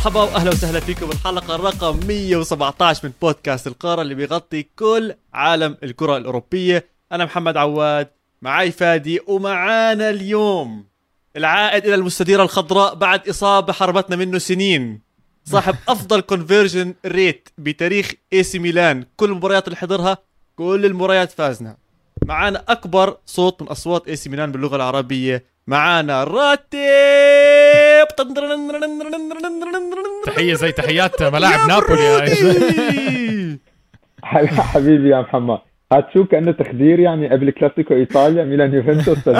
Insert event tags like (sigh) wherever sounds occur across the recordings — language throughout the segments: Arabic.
مرحبا واهلا وسهلا فيكم بالحلقة رقم 117 من بودكاست القارة اللي بيغطي كل عالم الكرة الأوروبية. أنا محمد عواد معي فادي ومعانا اليوم العائد إلى المستديرة الخضراء بعد إصابة حرمتنا منه سنين. صاحب (laughs) أفضل conversion rate بتاريخ AC Milan. كل المباريات اللي حضرها كل المباريات فزنا. معانا أكبر صوت من أصوات AC Milan باللغة العربية. معانا راتب! تحية زي تحيات ملاعب نابولي. (laughs) حبيبي يا محمد. شو كانه تخدير يعني قبل كلاسيكو إيطاليا ميلان يوفنتوس. (laughs)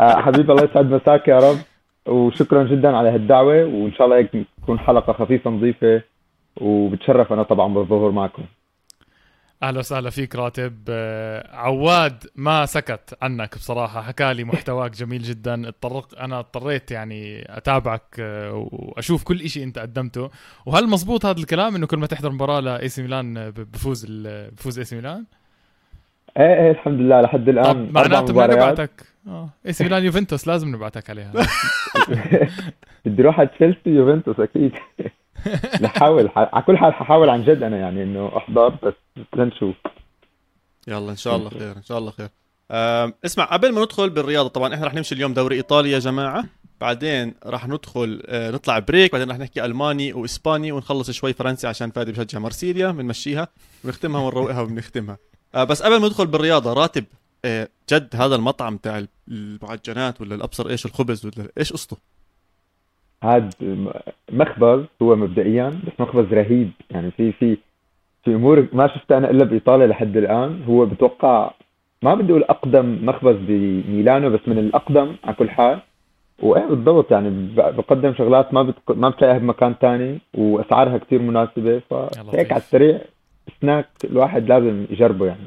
آه، حبيبي الله يسعد مساك يا رب وشكرا جدا على هالدعوة وإن شاء الله هيك تكون حلقة خفيفة نظيفة وبتشرف أنا طبعا بالظهور معكم. أهلا وسهلا فيك راتب. آه، عواد ما سكت عنك بصراحة. حكى لي محتواك جميل جدا. اضطرت أنا اضطريت يعني أتابعك آه، وأشوف كل شيء أنت قدمته. وهل مزبوط هذا الكلام إنه كل ما تحضر مباراة ل AC Milan بفوز بفوز AC Milan؟ إيه إيه الحمد لله. لحد الآن معناته ما نبعتك. آه AC Milan يوفنتوس لازم نبعتك عليها. (laughs) بدي أروح على تشيلسي يوفنتوس أكيد. (laughs) نحاول على كل حال ححاول عن جد أنا يعني إنه أحضر بس لنشوف يلا إن شاء الله خير إن شاء الله خير. اسمع قبل ما ندخل بالرياضة طبعا إحنا رح نمشي اليوم دوري إيطاليا يا جماعة. بعدين راح ندخل آه نطلع بريك بعدين راح نحكي ألماني وإسباني ونخلص شوي فرنسي عشان فادي بشجع مرسيليا بنمشيها ونختمها ونروقها وبنختمها. آه بس قبل ما ندخل بالرياضة راتب آه جد هذا المطعم تاع المعجنات ولا الأبصر إيش الخبز ولا إيش قصته؟ هذا مخبز هو مبدئيا بس مخبز رهيب. يعني في في في أمور ما شفتها أنا إلا بإيطاليا لحد الآن. هو بتوقع ما بدي أقول أقدم مخبز بميلانو بس من الأقدم على كل حال. وإيه بالضبط يعني بقدم شغلات ما بتك... ما بتلاقيها بمكان تاني وأسعارها كتير مناسبة. فهيك على السريع سناك الواحد لازم يجربه يعني.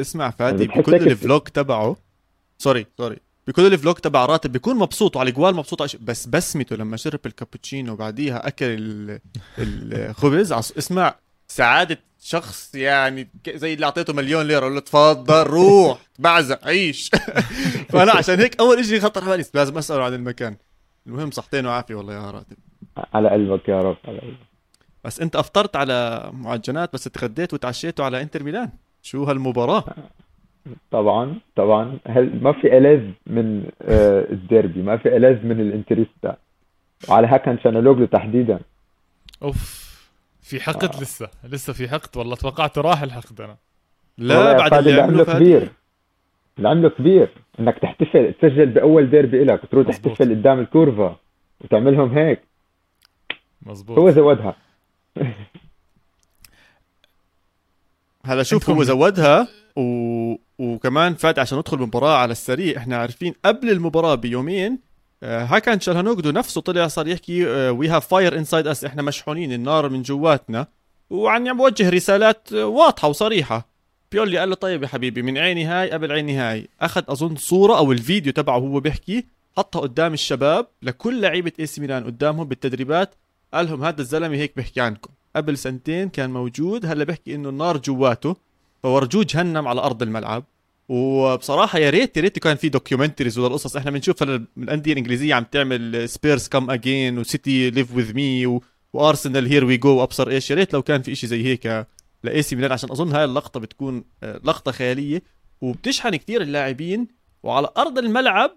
اسمع فادي يعني بكل ال vlog تبعه sorry sorry. بكل ال vlog تبع راتب بيكون مبسوط وعلى جوال مبسوط. بس بسمته لما شرب الكابتشينو وبعديها أكل الخبز. اسمع سعادة شخص يعني زي اللي أعطيته مليون ليرة. له تفضل روح بعزق عيش. (laughs) فأنا عشان هيك أول شيء خطر بالي لازم اساله عن المكان. المهم صحتين وعافية والله يا راتب. على قلبك يا رب على قلبك. بس أنت أفطرت على معجنات بس تغديت وتعشيتوا على إنتر ميلان. شو هالمباراة؟ طبعا طبعا. هل ما في ألذ من آه، الديربي؟ ما في ألذ من الانتريستا؟ وعلى هاكان شالهانوغلو تحديدا. أوف في حقد آه. لسه لسه في حقد والله. توقعت راح الحقد أنا. لا بعد اللي عمله كبير اللي عمله كبير. إنك تحتفل تسجل بأول ديربي لك وتروح تحتفل قدام الكورفا وتعملهم هيك. مزبوط هو زودها. هلا شوف هو زودها و... وكمان فات عشان ندخل بالمباراة على السريع. إحنا عارفين قبل المباراة بيومين آه هاكان شالهانوغلو نفسه طلع صار يحكي we have fire inside us إحنا مشحونين النار من جواتنا. وعم يوجه رسالات واضحة وصريحة. بيقول قال له طيب يا حبيبي من عيني هاي قبل عيني هاي. أخذ أظن صورة أو الفيديو تبعه وهو بيحكي حطها قدام الشباب لكل لعيبة اي سي ميلان قدامهم بالتدريبات. قال لهم هذا الزلمة هيك بيحكي عنكم. قبل سنتين كان موجود هلا بيحكي إنه النار جواته. فورجوه جهنم على أرض الملعب. وبصراحة يا ريت يا ريت كان في documentaries ولا القصص إحنا بنشوف الأندية الإنجليزية عم تعمل Spurs come again و City live with me و Arsenal here we go وابصر إيش يا ريت لو كان في شيء زي هيك لاي سي ميلان عشان أظن هاي اللقطة بتكون آه، لقطة خيالية. وبتشحن كثير اللاعبين وعلى أرض الملعب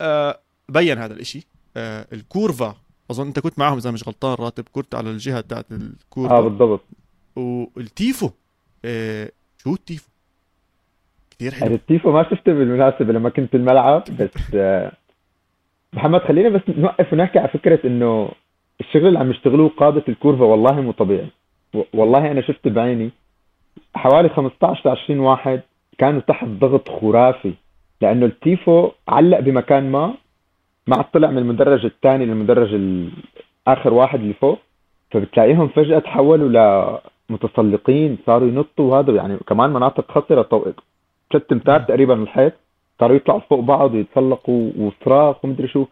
آه، بين هذا الإشي. آه، الكورفا. أظن أنت كنت معهم إذا مش غلطان راتب كنت على الجهة تاعت الكورفا. آه بالضبط. والتيفو. شو التيفو كثير حلو. التيفو ما شفته بالمناسبة لما كنت بالملعب بس آه، محمد خلينا بس نوقف ونحكي على فكرة إنه الشغل اللي عم يشتغلوه قادة الكورفا والله مو طبيعي. والله أنا شفت بعيني حوالي 15 ل 20 واحد كانوا تحت ضغط خرافي لأنه التيفو علق بمكان ما ما طلع من المدرج الثاني للمدرج آخر واحد اللي فوق فبتلاقيهم فجأة تحولوا لمتسلقين صاروا ينطوا وهذا يعني كمان مناطق خطرة. ثلاث امتار تقريبا من الحيط. صاروا يطلعوا فوق بعض ويتسلقوا وصراخ ومدري شو.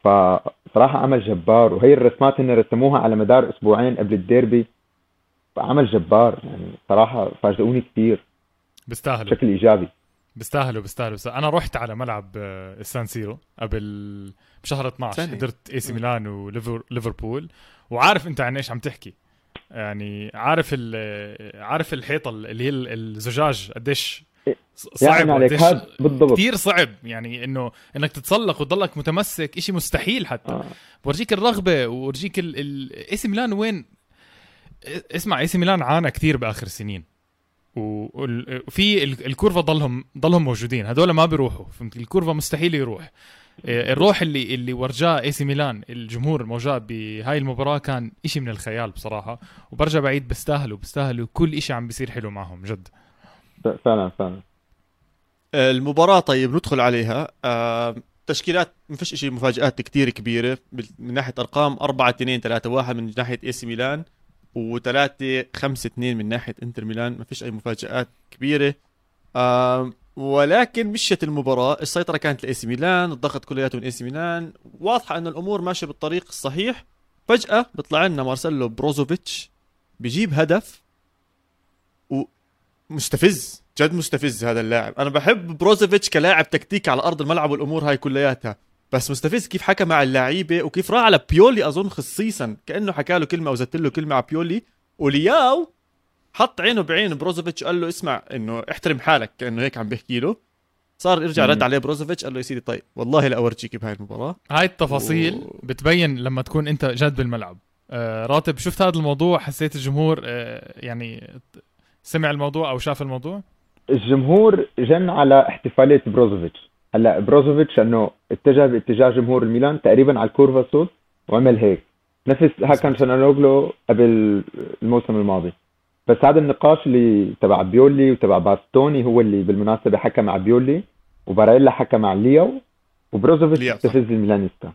فصراحة عمل جبار. وهي الرسمات هن رسموها على مدار أسبوعين قبل الديربي. عمل جبار. يعني صراحة فاجئوني كثير. بيستاهلوا بشكل إيجابي. بيستاهلوا بيستاهلوا أنا رحت على ملعب السان سيرو قبل بشهر 12 سنة. حضرت إي سي ميلان وليفربول وعارف أنت عن إيش عم تحكي. يعني عارف عارف الحيطة اللي هي الزجاج قديش صعب يعني هذا بالضبط. كثير صعب. يعني إنه إنك تتسلق وتضلك متمسك شيء مستحيل حتى. آه. بورجيك الرغبة وورجيك إي سي ميلان وين؟ اسمع إي سي ميلان عانى كثير بآخر السنين وفي الكورفا ضلهم ضلهم موجودين. هذول ما بيروحوا. فهمت؟ الكورفا مستحيل يروح. الروح اللي اللي ورجاه اي سي ميلان الجمهور الموجود بهاي المباراة كان إشي من الخيال بصراحة. وبرجع بعيد بيستاهلوا بيستاهلوا كل إشي عم بيصير حلو معهم جد. فعلا فعلا. المباراة طيب ندخل عليها. آه تشكيلات ما فيش شيء مفاجآت كثير كبيرة. من ناحية أرقام 4 2 3 1 من ناحية اي سي ميلان و3 5 2 من ناحية إنتر ميلان. ما فيش أي مفاجآت كبيرة. آه ولكن مشيت المباراة السيطرة كانت لإي سي ميلان الضغط كلياته من إي سي ميلان. واضحة أن الأمور ماشية بالطريق الصحيح. فجأة بيطلع لنا مارسيلو بروزوفيتش بيجيب هدف ومستفز جد مستفز هذا اللاعب. أنا بحب بروزوفيتش كلاعب تكتيك على أرض الملعب والأمور هاي كلياتها. بس مستفز كيف حكى مع اللعيبة وكيف راح على بيولي أظن خصيصا كأنه حكى له كلمة أو زدت له كلمة على بيولي. ولياو حط عينه بعين بروزوفيتش قال له اسمع إنه احترم حالك كأنه هيك عم بيحكي له. صار يرجع رد عليه بروزوفيتش قال له يا سيدي طيب والله لا أورجيك بهاي المباراة. هاي التفاصيل و... بتبين لما تكون أنت جد بالملعب. آه راتب شفت هذا الموضوع؟ حسيت الجمهور آه يعني سمع الموضوع أو شاف الموضوع؟ الجمهور جن على احتفالية بروزوفيتش. هلأ بروزوفيتش إنه اتجه باتجاه جمهور الميلان تقريبا على الكورفا سود وعمل هيك. نفس هاكان شالهانوغلو قبل الموسم الماضي. بس هذا النقاش اللي تبع بيولي وتبع باستوني هو اللي بالمناسبة حكى مع بيولي وباريلا حكى مع لياو وبروزوفيتش استفز الميلانيستا.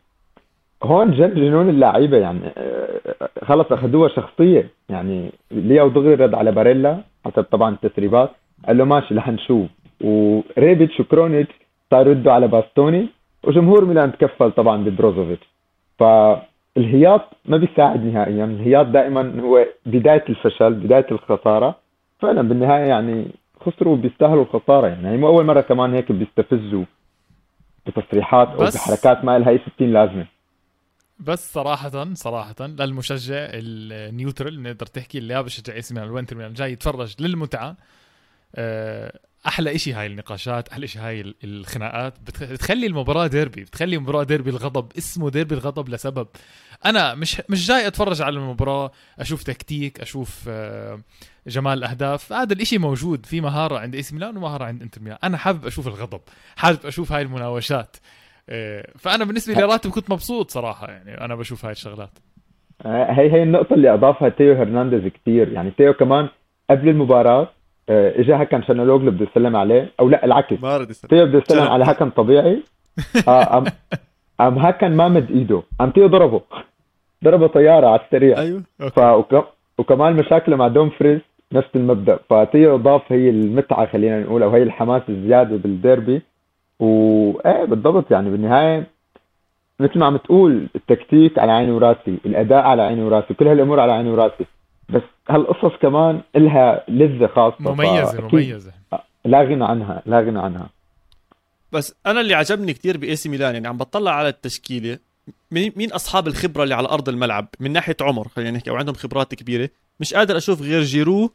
هون جن جنون اللعيبة يعني آه، خلص أخذوها شخصية. يعني لياو دغري رد على باريلا حسب طبعا التسريبات قال له ماشي رح نشوف. وريبيتش وكرونيتش صاروا يردوا على باستوني وجمهور ميلان تكفل طبعا ببروزوفيتش. فالهياط ما بيساعد نهائيا. الهياط دائما هو بداية الفشل بداية الخسارة. فعلا بالنهاية يعني خسروا بيستاهلوا الخسارة يعني. مو أول مرة كمان هيك بيستفزوا بتصريحات أو بحركات ما لها أي 60 لازمة. بس صراحة صراحة للمشجع ال neutral نقدر تحكي اللي يا بشجع اسمي ميلان وانتر ميلان جاي يتفرج للمتعة. آه، أحلى إشي هاي النقاشات أحلى إشي هاي الخناقات. بتخلي المباراة ديربي بتخلي المباراه ديربي الغضب اسمه ديربي الغضب لسبب. أنا مش مش جاي أتفرج على المباراة أشوف تكتيك أشوف آه، جمال الأهداف. هذا الإشي موجود في مهارة عند إي سي ميلان ومهارة عند إنتر ميلان. أنا حابب أشوف الغضب حابب أشوف هاي المناوشات. آه، فأنا بالنسبة لي راتب كنت مبسوط صراحة يعني أنا بشوف هاي الشغلات. هي هي النقطة اللي أضافها تيو هرنانديز كثير يعني تيو كمان قبل المباراة آه، اجى هاكان تشالهانوغلو بده يسلم عليه أو لا العكس. ما رد يسلم. ثيو بده يسلم على هاكان طبيعي. آه أم (laughs) أم هاكان ما مد إيده أم ثيو ضربه. ضربه طيارة على السريع. أيوه ف وكمان مشاكله مع دومفريز نفس المبدأ. فثيو ضاف هي المتعة خلينا نقول أو هي الحماس الزيادة بالديربي. وايه بالضبط يعني بالنهاية مثل ما عم تقول التكتيك على عيني وراسي الأداء على عيني وراسي كل هالأمور على عيني وراسي. بس هالقصص كمان لها لذة خاصة. مميزة مميزة. لا غنى عنها لا غنى عنها. بس أنا اللي عجبني كثير بإي سي ميلان يعني عم بطلع على التشكيلة مين أصحاب الخبرة اللي على أرض الملعب؟ من ناحية عمر خلينا نحكي أو عندهم خبرات كبيرة. مش قادر أشوف غير جيرو.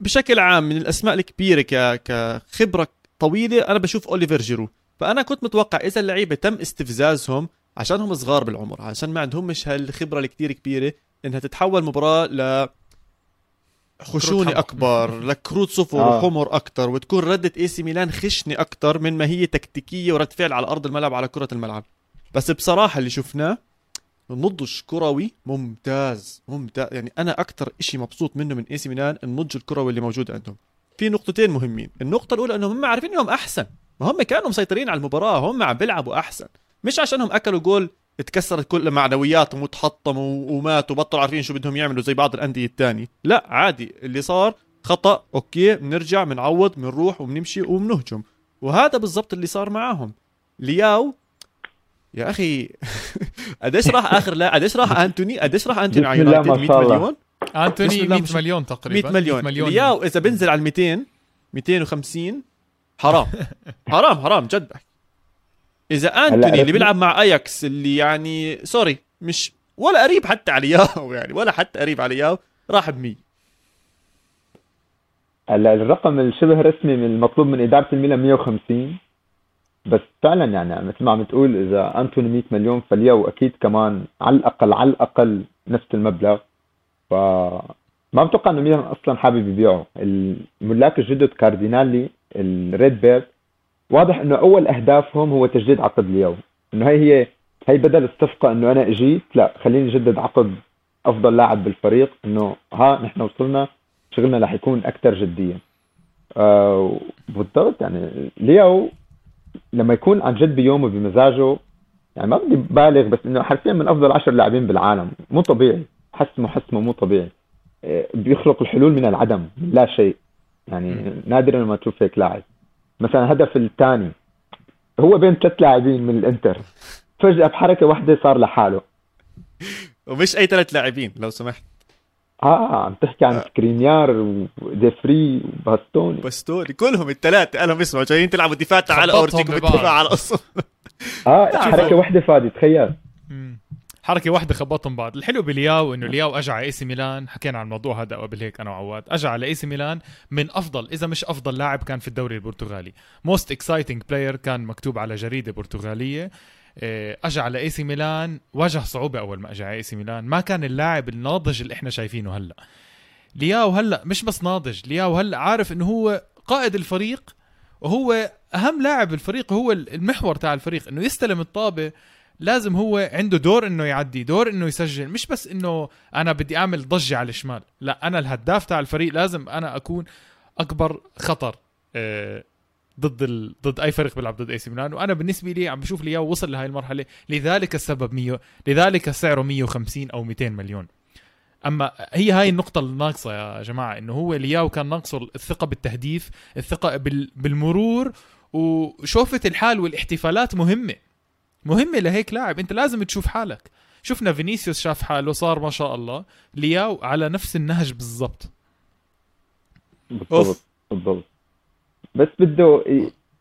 بشكل عام من الأسماء الكبيرة ك كخبرة طويلة أنا بشوف اوليفر جيرو. فأنا كنت متوقع إذا اللعيبة تم استفزازهم عشانهم صغار بالعمر عشان ما عندهمش هالخبرة الكثير كبيرة إنها تتحول مباراة ل خشونة أكبر (laughs) لكروت صفر آه. وحمر أكتر وتكون ردة إي سي ميلان خشنة أكتر من ما هي تكتيكية ورد فعل على أرض الملعب على كرة الملعب. بس بصراحة اللي شفناه نضج كروي ممتاز ممتاز. يعني أنا أكتر إشي مبسوط منه من إي سي ميلان النضج الكروي اللي موجود عندهم. في نقطتين مهمين. النقطة الأولى أنهم هم عارفين أنهم أحسن. ما هم كانوا مسيطرين على المباراة هم عم بيلعبوا أحسن. مش عشانهم أكلوا جول تكسرت كل معنوياتهم وتحطموا وماتوا وبطلوا عارفين شو بدهم يعملوا زي بعض الأندية الثانية لا عادي. اللي صار خطأ okay بنرجع بنعوض بنروح وبنمشي وبنهجم. وهذا بالضبط اللي صار معاهم. لياو يا أخي قديش راح آخر لا قديش راح أنتوني؟ قديش راح أنتوني؟ على يونايتد؟ 100 مليون؟ أنتوني 100 مليون تقريبا. 100 مليون, 100 مليون. لياو إذا بنزل على ال 200 250 حرام. حرام حرام جد. إذا أنتوني اللي بيلعب مع اياكس اللي يعني sorry مش ولا قريب حتى على لياو (laughs) يعني ولا حتى قريب على لياو راح ب 100 هلا الرقم الشبه رسمي من المطلوب من إدارة الميلان 150 بس فعلا يعني مثل ما عم تقول إذا انتوني 100 مليون فلياو أكيد كمان على الأقل على الأقل نفس المبلغ. ف ما بتوقع إنه ميلان أصلا حابب يبيعه. الملاك الجدد كاردينالي الريد بيرد واضح إنه أول أهدافهم هو تجديد عقد لياو إنه هي هي هي بدل الصفقه إنه أنا أجيت لا خليني أجدد عقد أفضل لاعب بالفريق. إنه ها نحن وصلنا شغلنا رح يكون أكثر جديه آه بالضبط يعني لياو لما يكون عن جد بيومه بمزاجه يعني ما بدي بالغ بس إنه حرفيا من أفضل عشر لاعبين بالعالم. مو طبيعي. حسمه حسمه مو طبيعي. آه، بيخلق الحلول من العدم من لا شيء. يعني نادرا ما تشوف هيك لاعب. مثلا الهدف الثاني هو بين ثلاث لاعبين من الإنتر. فجأة بحركة واحدة صار لحاله. (laughs) ومش أي ثلاث لاعبين لو سمحت. آه عم تحكي عن سكرينيار وديفري وباستوني باستوني. كلهم الثلاثة قالهم اسمعوا جايين تلعبوا دفاع تعال اورجيكو بالدفاع على اصل آه (laughs) حركة واحدة فادي تخيل. حركة واحدة خبطهم بعض. الحلو بلياو إنه لياو اجى على إي سي ميلان. حكينا عن الموضوع هذا قبل هيك أنا وعواد. اجى على إي سي ميلان من أفضل إذا مش أفضل لاعب كان في الدوري البرتغالي. most exciting player كان مكتوب على جريدة برتغالية. آه، اجى على اي سي ميلان واجه صعوبة أول ما اجى على اي سي ميلان. ما كان اللاعب الناضج اللي إحنا شايفينه هلأ. لياو هلأ مش بس ناضج لياو هلأ عارف إنه هو قائد الفريق وهو أهم لاعب بالفريق هو المحور تاع الفريق. إنه يستلم الطابة لازم هو عنده دور إنه يعدي دور إنه يسجل. مش بس إنه أنا بدي أعمل ضجة على الشمال لأ أنا الهداف تاع الفريق لازم أنا أكون أكبر خطر آه، ضد ال... ضد أي فريق بيلعب ضد اي سي ميلان وأنا بالنسبة لي عم بشوف لياو وصل لهي المرحلة لذلك السبب 100 لذلك سعره 150 أو 200 مليون أما هي هاي النقطة الناقصة يا جماعة إنه هو لياو كان ناقصه الثقة بالتهديف، الثقة بال... بالمرور وشوفة الحال والاحتفالات مهمة. مهمة لهيك لاعب أنت لازم تشوف حالك. شفنا فينيسيوس شاف حاله صار ما شاء الله، لياو على نفس النهج بالضبط. بالضبط بالضبط بس بده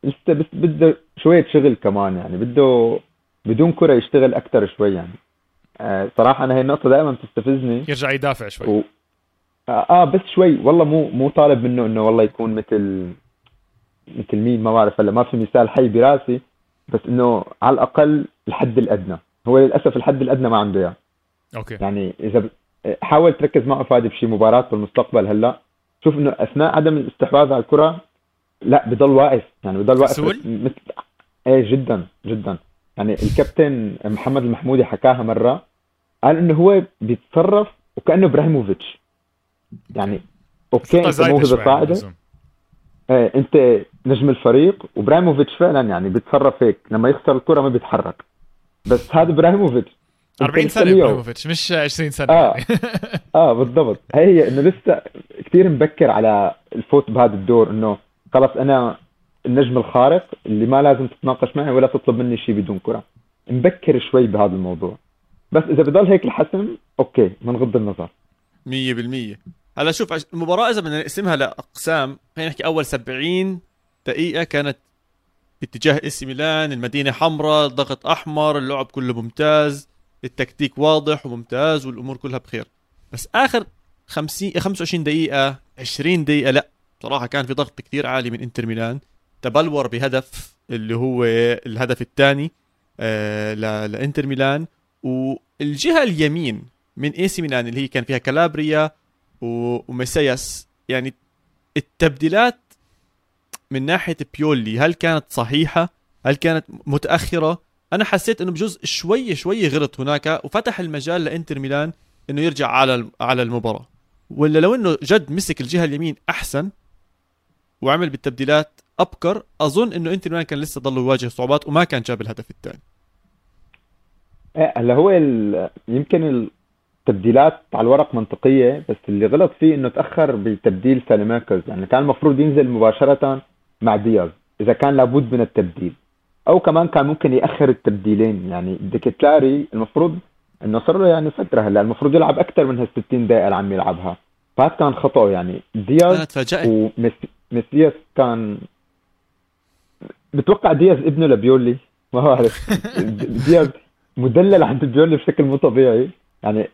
لسه بس بده شوية شغل كمان يعني. بده بدون كرة يشتغل أكثر شوي يعني. آه صراحة أنا هي النقطة دائما بتستفزني. يرجع يدافع شوي. و... آه, آه بس شوي. والله مو مو طالب منه إنه والله يكون مثل مثل مين؟ ما بعرف هلا ما في مثال حي براسي. بس إنه على الأقل الحد الأدنى. هو للأسف الحد الأدنى ما عنده إياه. أوكي. يعني إذا ب... حاول تركز معه فادي بشي مباراة بالمستقبل هلا. شوف إنه أثناء عدم الاستحواذ على الكرة لا بضل واقف يعني بضل واقف مثل إيه جدا جدا. يعني الكابتن محمد المحمودي حكاها مرة قال إنه هو بيتصرف وكأنه إبراهيموفيتش. يعني okay أنت موهبة صاعده إيه أنت نجم الفريق وإبراهيموفيتش فعلا يعني بيتصرف هيك. لما يخسر الكرة ما بيتحرك. بس هذا إبراهيموفيتش. 40 سنه إبراهيموفيتش مش 20 سنه آه. آه بالضبط. هي إنه لسه كثير مبكر على الفوت بهذا الدور إنه خلص أنا النجم الخارق اللي ما لازم تتناقش معي ولا تطلب مني شيء بدون كرة. مبكر شوي بهذا الموضوع. بس إذا بضل هيك الحسم okay بنغض النظر. 100% هلا شوف المباراة إذا بدنا نقسمها لأقسام خلينا نحكي أول 70 دقيقة كانت باتجاه اسي ميلان المدينة حمراء ضغط أحمر اللعب كله ممتاز التكتيك واضح وممتاز والأمور كلها بخير. بس آخر 50 25 دقيقة 20 دقيقة لا بصراحه كان في ضغط كثير عالي من انتر ميلان. تبلور بهدف اللي هو الهدف الثاني آه لانتر ميلان. والجهة اليمين من اي سي ميلان اللي هي كان فيها كالابريا وميسياس يعني التبديلات من ناحية بيولي هل كانت صحيحة؟ هل كانت متأخرة؟ أنا حسيت إنه بجزء شوي شوي غلط هناك وفتح المجال لإنتر ميلان إنه يرجع على على المباراة. ولا لو إنه جد مسك الجهة اليمين أحسن وعمل بالتبديلات أبكر. أظن إنه انتر ميلان كان لسه ضل يواجه صعوبات وما كان جاب الهدف الثاني. إيه، هلا هو يمكن التبديلات على الورق منطقية بس اللي غلط فيه إنه تأخر بتبديل ساليماكرز يعني كان المفروض ينزل مباشرة مع دياز إذا كان لابد من التبديل. أو كمان كان ممكن يأخر التبديلين. يعني ديكتلاري المفروض إنه صار له يعني فترة هلا المفروض يلعب أكثر من هال 60 دقيقة اللي عم يلعبها. فهذا كان خطأ. يعني دياز وميسياس كان بتوقع دياز ابنه لبيولي؟ ما بعرف (laughs) دياز مدلل عند بيولي بشكل مو طبيعي. يعني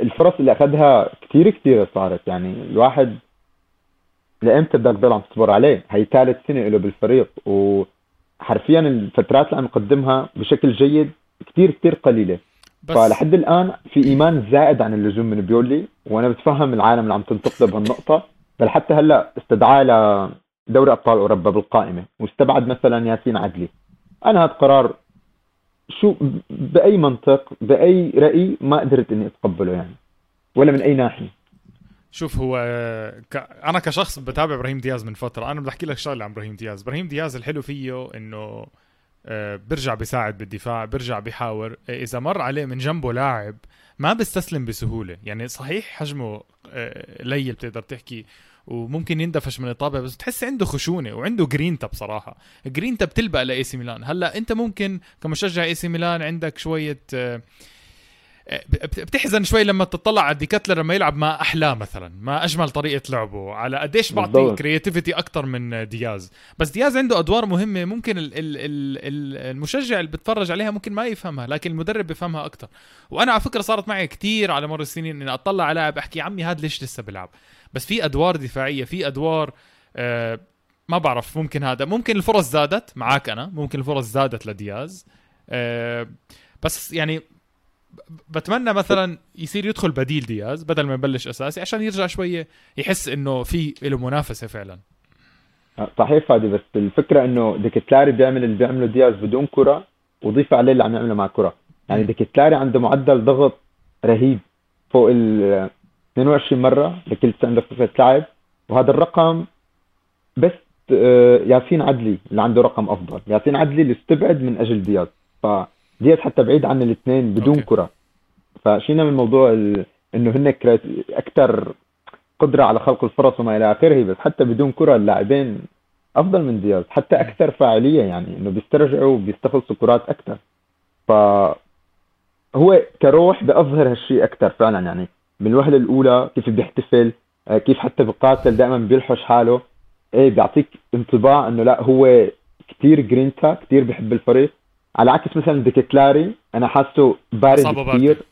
الفرص اللي أخذها كثير كثير صارت. يعني الواحد لإمتى بدك تضل عم تصبر عليه؟ هي ثالث سنة له بالفريق وحرفيا الفترات اللي عم يقدمها بشكل جيد كثير كثير قليلة. بس فلحد الآن في إيمان زائد عن اللزوم من بيولي وأنا بتفهم العالم اللي عم تنتقده بهالنقطة. بل حتى هلا استدعاه لدوري أبطال أوروبا بالقائمة واستبعد مثلا ياسين عدلي. أنا هذا قرار شو بأي منطق بأي رأي ما قدرت إني أتقبله يعني ولا من أي ناحية. شوف هو ك... أنا كشخص بتابع إبراهيم دياز من فترة أنا بدي أحكي لك شغلة عن إبراهيم دياز. إبراهيم دياز الحلو فيه إنه آه، برجع بيساعد بالدفاع برجع بيحاور. إذا مر عليه من جنبه لاعب ما بيستسلم بسهولة. يعني صحيح حجمه قليل بتقدر تحكي. وممكن يندفش من الطابة بس بتحس عنده خشونة وعنده جرينتا بصراحه جرينتا بتلبق لإي سي ميلان. هلأ أنت ممكن كمشجع إي سي ميلان عندك شوية آه بتحزن شوي لما تطلع على ديكاتلر لما يلعب ما احلاه مثلا ما أجمل طريقة لعبه. على قديش بعطي creativity أكثر من دياز. بس دياز عنده أدوار مهمة ممكن ال ال ال المشجع اللي بتفرج عليها ممكن ما يفهمها لكن المدرب بيفهمها أكثر وأنا على فكرة صارت معي كثير على مر السنين إني أطلع على لاعب أحكي عمي هذا ليش لسه بيلعب؟ بس في أدوار دفاعية في أدوار آه ما بعرف ممكن هذا. ممكن الفرص زادت معك أنا ممكن الفرص زادت لدياز. آه بس يعني بتمنى مثلا يصير يدخل بديل دياز بدل ما يبلش أساسي عشان يرجع شوية يحس إنه في له منافسة فعلا. صحيح فادي بس الفكرة إنه ديكتلاري بيعمل اللي بيعمله دياز بدون كرة وضيف عليه اللي عم يعمله مع الكره يعني ديكتلاري عنده معدل ضغط رهيب فوق ال 22 مرة لكل سنه دقيقه لعب وهذا الرقم بس آه، ياسين عدلي اللي عنده رقم أفضل. ياسين عدلي اللي استبعد من أجل دياز. ف ديت حتى بعيد عن الاثنين بدون okay. كرة. فشينا من موضوع ال... إنه هن أكثر قدرة على خلق الفرص وما إلى آخره بس حتى بدون كرة اللاعبين أفضل من دياز. حتى أكثر فاعلية يعني إنه بيسترجعوا وبيستخلصوا كرات أكثر ف هو كروح بأظهر هالشيء أكثر فعلا يعني. من الوهلة الأولى كيف بيحتفل آه، كيف حتى بقاتل دائما بيلحش حاله. إيه بيعطيك انطباع إنه لا هو كثير جرينتا كثير بيحب الفريق. على عكس مثلا ديكتلاري أنا حاسه بارد كثير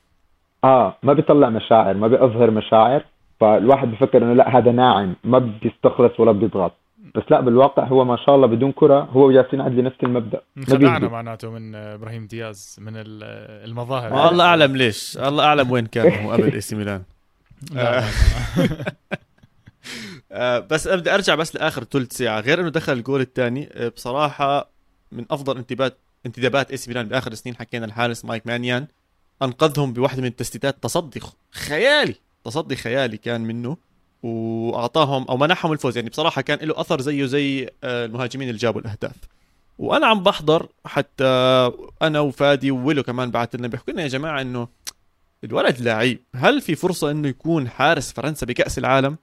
آه ما بيطلع مشاعر ما بيظهر مشاعر فالواحد بفكر إنه لا هذا ناعم ما بيستخلص ولا بيضغط. بس لا بالواقع هو ما شاء الله بدون كرة هو وياسين عدلي نفس المبدأ. خدعنا معناته من إبراهيم دياز من المظاهر. والله أعلم ليش. الله أعلم وين كان هو قبل إي سي ميلان. (laughs) (laughs) آه، بس أبدأ أرجع بس لآخر ثلث ساعة. غير إنه دخل الجول الثاني آه، بصراحة من أفضل انتباهات انتدابات إي سي ميلان بآخر السنين حكينا الحارس مايك مانيان أنقذهم بواحده من التسديدات. تصدي خيالي تصدي خيالي كان منه وأعطاهم أو منحهم الفوز. يعني بصراحة كان له أثر زيه زي آه، المهاجمين اللي جابوا الأهداف. وأنا عم بحضر حتى أنا وفادي وويلو كمان بعث لنا بيحكوا لنا يا جماعة إنه الولد لعيب. هل في فرصة إنه يكون حارس فرنسا بكأس العالم؟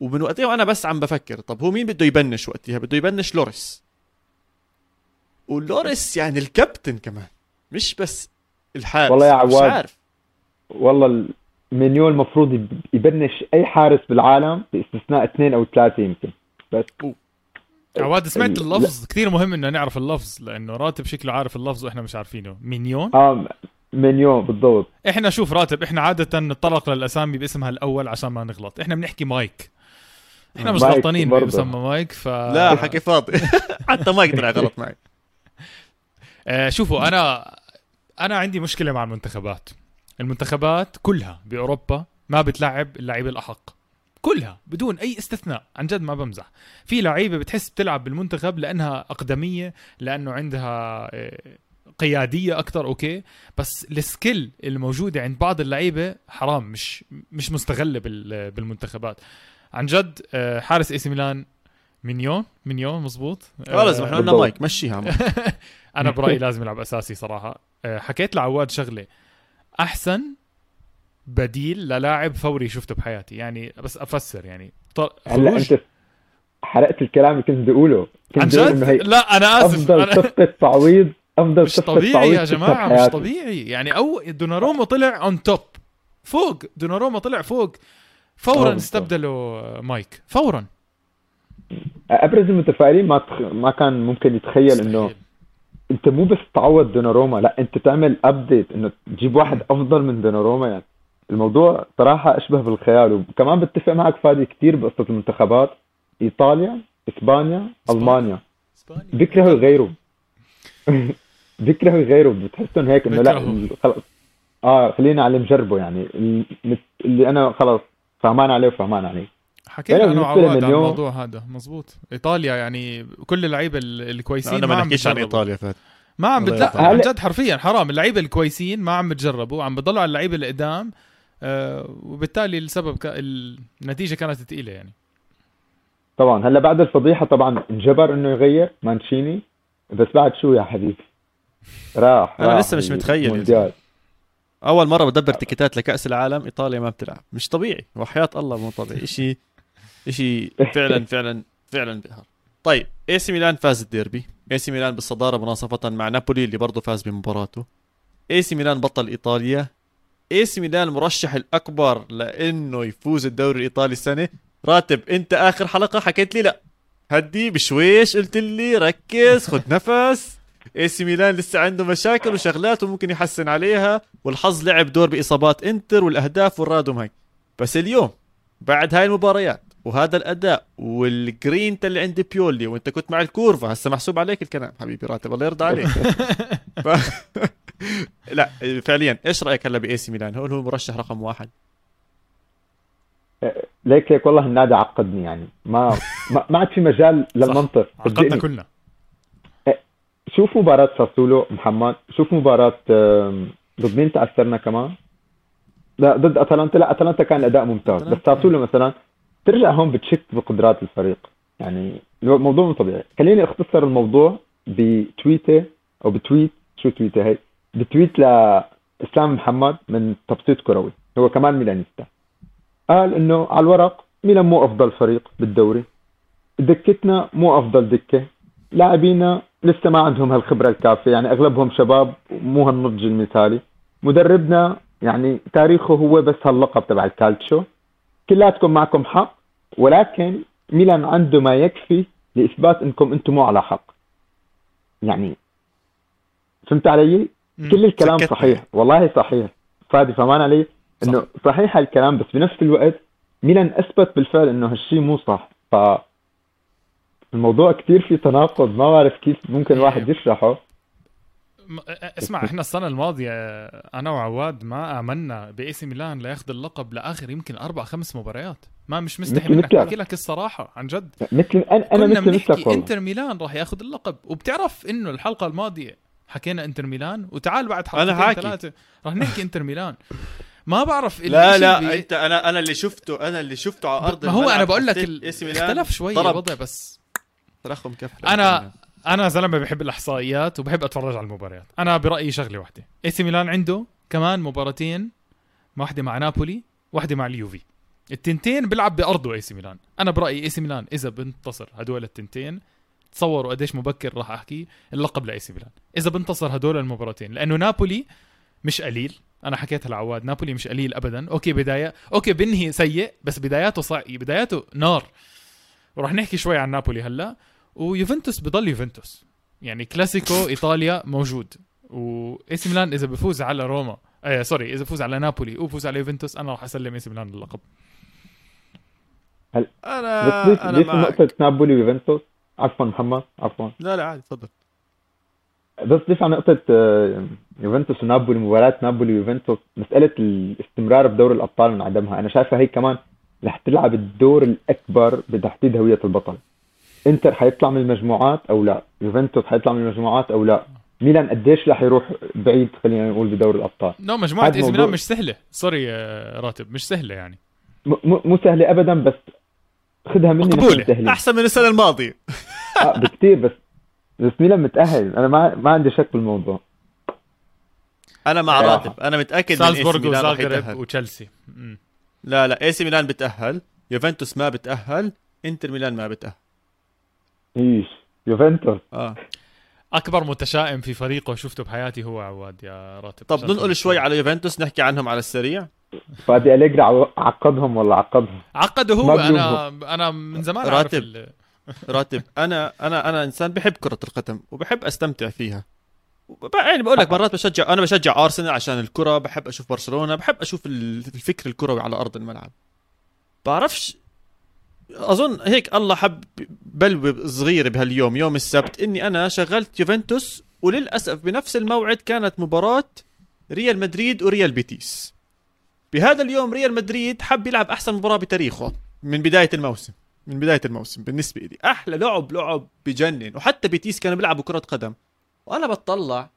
ومن وقتها وأنا بس عم بفكر طب هو مين بده يبنش وقتها؟ بده يبنش لوريس. ولوريس يعني الكابتن كمان مش بس الحارس والله يا عواد. مش عارف. والله المنيو المفروض يبنش أي حارس بالعالم باستثناء اثنين أو ثلاثة يمكن. بس عواد سمعت اللفظ؟ كثير مهم إنه نعرف اللفظ لأنه راتب شكله عارف اللفظ وإحنا مش عارفينه. مينيون آه مينيون بالضبط. إحنا شوف راتب إحنا عادة نتطرق للأسامي باسمها الأول عشان ما نغلط. إحنا بنحكي مايك. إحنا مش غلطانين بسمى مايك ف لا حكي فاضي. (laughs) حتى مايك طلع غلط معي. آه شوفوا أنا أنا عندي مشكلة مع المنتخبات. المنتخبات كلها بأوروبا ما بتلعب اللعيبة الأحق. كلها بدون أي استثناء عن جد ما بمزح. في لعيبة بتحس بتلعب بالمنتخب لأنها أقدمية لأنه عندها آه، قيادية أكثر okay. بس ال skill الموجودة عند بعض اللعيبة حرام مش مش مستغلة بالمنتخبات. عن جد آه، حارس إي سي ميلان مينيون مينيون مزبوط. خلص إحنا قلنا مايك مشيها. (laughs) أنا برأيي (laughs) لازم يلعب أساسي صراحة. آه، حكيت لعواد شغلة. أحسن بديل للاعب فوري شفته بحياتي. يعني بس أفسر يعني. هلا أنت حرقت الكلام اللي كنت بدي أقوله. عن جد؟ لا أنا آسف. أفضل أنا... صفقة تعويض أفضل مش طبيعي يا جماعة مش طبيعي. يعني أو دوناروما طلع on top فوق. دوناروما طلع فوق. فورا استبدلوا مايك. فورا. أبرز المتفائلين ما تخ... ما كان ممكن يتخيل إنه. أنت مو بس تعوض دوناروما لا أنت تعمل update إنه تجيب واحد أفضل من دوناروما يعني الموضوع صراحة أشبه بالخيال. وكمان بتفق معك فادي كثير بقصة المنتخبات إيطاليا إسبانيا ألمانيا. إسبانيا. بيكرهوا يغيروا. (laughs) بيكرهوا يغيروا. بتحسهم هيك إنه لا خلص آه خلينا على اللي مجربه يعني. ال- اللي أنا خلص فهمان عليه وفهمان عليه. حكينا أنا وعواد عن الموضوع هذا. مزبوط إيطاليا يعني كل اللعيبة ال- الكويسين أنا ما عم نحكيش عن. إيطاليا فهد. ما عم الله بت... لا يرضى عن. جد حرفيا حرام. اللعيبة الكويسين ما عم بتجربوا. عم بضلوا على اللعيبة القدام آه وبالتالي السبب ك... النتيجة كانت ثقيله يعني. طبعا. هلأ بعد الفضيحة طبعا انجبر إنه يغير مانشيني. بس بعد شو يا حبيبي؟ راح أنا راح لسه مش متخيل يا المونديال. أول مرة بدبر تيكيتات لكأس العالم إيطاليا ما بتلعب. مش طبيعي. وحياة الله مو طبيعي. شيء شيء فعلا فعلا فعلا بيقهر طيب إي سي ميلان فاز الديربي. إي سي ميلان بالصدارة مناصفة مع نابولي اللي برضه فاز بمباراته. إي سي ميلان بطل إيطاليا. إي سي ميلان المرشح الأكبر لإنه يفوز الدوري الإيطالي السنة. راتب أنت آخر حلقة حكيت لي لا. هدي بشويش قلت لي ركز خد نفس. إي سي ميلان لسه عنده مشاكل وشغلات وممكن يحسن عليها. والحظ لعب دور بإصابات إنتر والأهداف وال random هاي. بس اليوم بعد هاي المباريات وهذا الأداء والجرينت اللي عند بيولي وأنت كنت مع ال curva هسه محسوب عليك الكلام. حبيبي راتب الله يرضى عليك. ف... (laughs) (laughs) لا فعليا إيش رأيك هلا بإي سي ميلان؟ هو هو مرشح رقم واحد؟ ليك هيك والله النادي عقدني يعني. ما ما, ما عاد في مجال (laughs) للمنطق. عقدنا كلنا. شوف مباراة ساسولو محمد. شوف مباراة ضد مين تأثرنا كمان؟ لا ضد أتلانتا. لا أتلانتا كان الاداء ممتاز. بس. ساسولو مثلا ترجع هون بتشك بقدرات الفريق. يعني الموضوع مو طبيعي. خليني أختصر الموضوع بتويتة أو ب tweet. شو تويتة هي؟ بتويت لإسلام محمد من تبسيط كروي. هو كمان Milanista. قال إنه على الورق ميلان مو أفضل فريق بالدوري. دكتنا مو أفضل دكة. لاعبينا لسه ما عندهم هالخبرة الكافية. يعني أغلبهم شباب مو هالنضج المثالي. مدربنا يعني تاريخه هو بس هاللقب تبع الكالتشو. كلاتكم معكم حق. ولكن ميلان عنده ما يكفي لإثبات إنكم أنتم مو على حق. يعني فهمت علي؟ كل الكلام سكتني. صحيح. والله صحيح. فادي فهمان علي إنه صحيح هالكلام بس بنفس الوقت ميلان أثبت بالفعل إنه هالشيء مو صح. ف الموضوع كثير في تناقض. ما بعرف كيف ممكن الواحد يشرحه. م- اسمع إحنا السنة الماضية أنا وعواد ما آمنا ب AC Milan لياخذ اللقب لآخر يمكن أربع خمس مباريات. ما مش مستحي منك. أحكي لك الصراحة عن جد. مثل أنا أنا كنا مثل مثلك والله. إنتر ميلان راح ياخذ اللقب. وبتعرف إنه الحلقة الماضية حكينا إنتر ميلان؟ وتعال بعد أنا حلقتين حاكي. ثلاثة. راح نحكي إنتر ميلان. ما بعرف لا لا بي- انت أنا أنا اللي شفته أنا اللي شفته على أرض ما هو أنا بقول لك ال- اختلف شوي الوضع بس. ترخم كف. أنا أنا زلمة بحب الإحصائيات وبحب أتفرج على المباريات. أنا برأيي شغلة واحدة. AC Milan عنده كمان مباراتين واحدة مع نابولي واحدة مع اليوفي. التنتين بيلعب بأرضه AC Milan. أنا برأيي AC Milan إذا بنتصر هدول التنتين تصوروا قديش مبكر راح أحكي اللقب ل AC Milan. إذا بنتصر هدول المباراتين لأنه نابولي مش قليل. أنا حكيتها لعواد نابولي مش قليل ابدا. okay بداية okay بنهي سيء بس بداياته صع... بداياته نار. وراح نحكي شوي عن نابولي هلأ. ويوفنتوس بضل يوفنتوس. يعني كلاسيكو إيطاليا موجود. و AC Milan إذا بفوز على روما آه sorry إذا بفوز على نابولي وبفوز على يوفنتوس أنا راح أسلم AC Milan اللقب أنا بس ليش أنا ليش معك. نقطة نابولي ويوفنتوس عفوا محمد عفوا. لا لا عادي تفضل. بس ضيف على نقطة آه، يوفنتوس ونابولي مباراة نابولي ويوفنتوس مسألة الاستمرار بدور الأبطال من عدمها. أنا شايفها هي كمان رح تلعب الدور الأكبر بتحديد هوية البطل. إنتر حيطلع من المجموعات أو لا؟ يوفنتوس حيطلع من المجموعات أو لا؟ ميلان قديش رح يروح بعيد خلينا نقول بدور الأبطال؟ نو مجموعة هذا اي سي موضوع. ميلان مش سهلة. سوري يا راتب مش سهلة يعني. مو سهلة أبدا بس خدها مني مقبولة. أحسن من السنة الماضية. آه بكتير بس بس ميلان متأهل. أنا ما ما عندي شك بالموضوع. أنا مع. راتب. أنا متأكد سي سالزبورغ وزاغرب وتشيلسي. لا لا اي سي ميلان بتأهل. يوفنتوس ما بتأهل. إنتر ميلان ما بتأهل. إيش؟ يوفنتوس؟ آه. أكبر متشائم في فريقه شفته بحياتي هو عواد يا راتب. طب ننقل شوي على يوفنتوس نحكي عنهم على السريع. فادي أليجري عقدهم ولا عقدهم؟ عقده هو أنا أنا من زمان راتب. ال- راتب. أنا أنا أنا إنسان بحب كرة القدم وبحب أستمتع فيها. يعني بقول لك مرات بشجع أنا بشجع أرسنال عشان الكرة بحب أشوف برشلونة بحب أشوف الفكر الكروي على أرض الملعب. بعرفش أظن هيك الله حب بلوه صغيرة بهاليوم يوم السبت إني أنا شغلت يوفنتوس وللأسف بنفس الموعد كانت مباراة ريال مدريد وريال بيتيس. بهذا اليوم ريال مدريد حب يلعب أحسن مباراة بتاريخه من بداية الموسم من بداية الموسم بالنسبة لي. أحلى لعب لعب بجنن. وحتى بيتيس كانوا بيلعبوا كرة قدم. وأنا بتطلع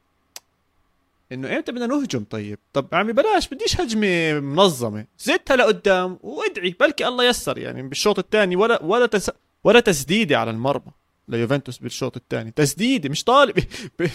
إنه إمتى بدنا نهجم طيب؟ طب عمي بلاش بديش هجمة منظمة. زدتها لقدام وادعي بلكي الله يسر يعني بالشوط الثاني ولا ولا تس ولا تسديدة على المرمى. ليوفنتوس بالشوط الثاني. تسديدة مش طالب. (laughs)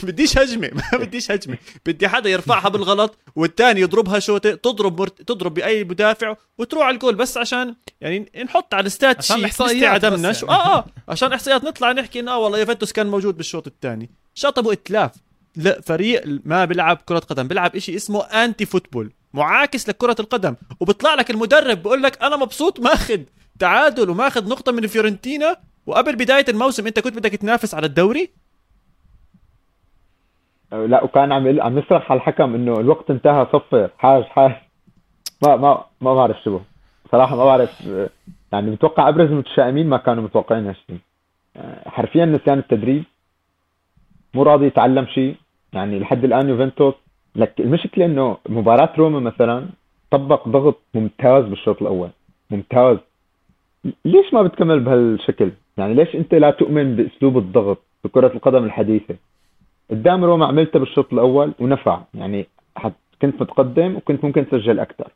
بديش هجمة ما (laughs) بديش هجمة. بدي حدا يرفعها بالغلط والثاني يضربها شوطة تضرب مرت... تضرب بأي مدافع وتروح على الجول. بس عشان يعني نحط على ال stats شيء احصائيات يعني. آه آه. عشان إحصائيات نطلع نحكي إنه آه والله يوفنتوس كان موجود بالشوط الثاني. شطبوا إتلاف. لا فريق ما بيلعب كرة قدم بيلعب إشي اسمه anti football معاكس لكرة القدم. وبيطلع لك المدرب بقول لك أنا مبسوط ماخذ تعادل وماخذ نقطة من فيورنتينا وقبل بداية الموسم انت كنت بدك تنافس على الدوري؟ لا وكان عم عم يصرخ على الحكم إنه الوقت انتهى صفر حاج حاج. ما ما ما بعرف شو صراحة ما بعرف يعني متوقع أبرز المتشائمين ما كانوا متوقعين هالشيء حرفيا نسيان التدريب. مو راضي يتعلم شيء. يعني لحد الآن يوفنتوس لك المشكلة إنه مباراة روما مثلا طبق ضغط ممتاز بالشوط الأول. ممتاز. ليش ما بتكمل بهالشكل؟ يعني ليش انت لا تؤمن بأسلوب الضغط بكره القدم الحديثة؟ قدام روما عملتها بالشوط الأول ونفع يعني كنت متقدم وكنت ممكن تسجل أكثر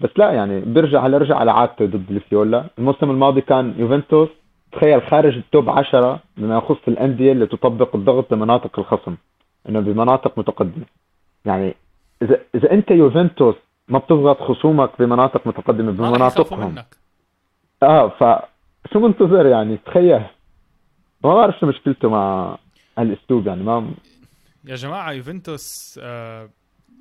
بس لا يعني بيرجع هلا رجع على عادته ضد الفيولا الموسم الماضي كان يوفنتوس تخيل خارج التوب 10 بما يخص الأندية اللي تطبق الضغط بمناطق الخصم إنه بمناطق متقدمة. يعني إذا إذا أنت يوفنتوس ما بتضغط خصومك بمناطق متقدمة بمناطقهم. آه ف شو منتظر يعني؟ تخيل. ما بعرف شو مشكلته مع هالاسلوب يعني ما يا جماعة يوفنتوس آه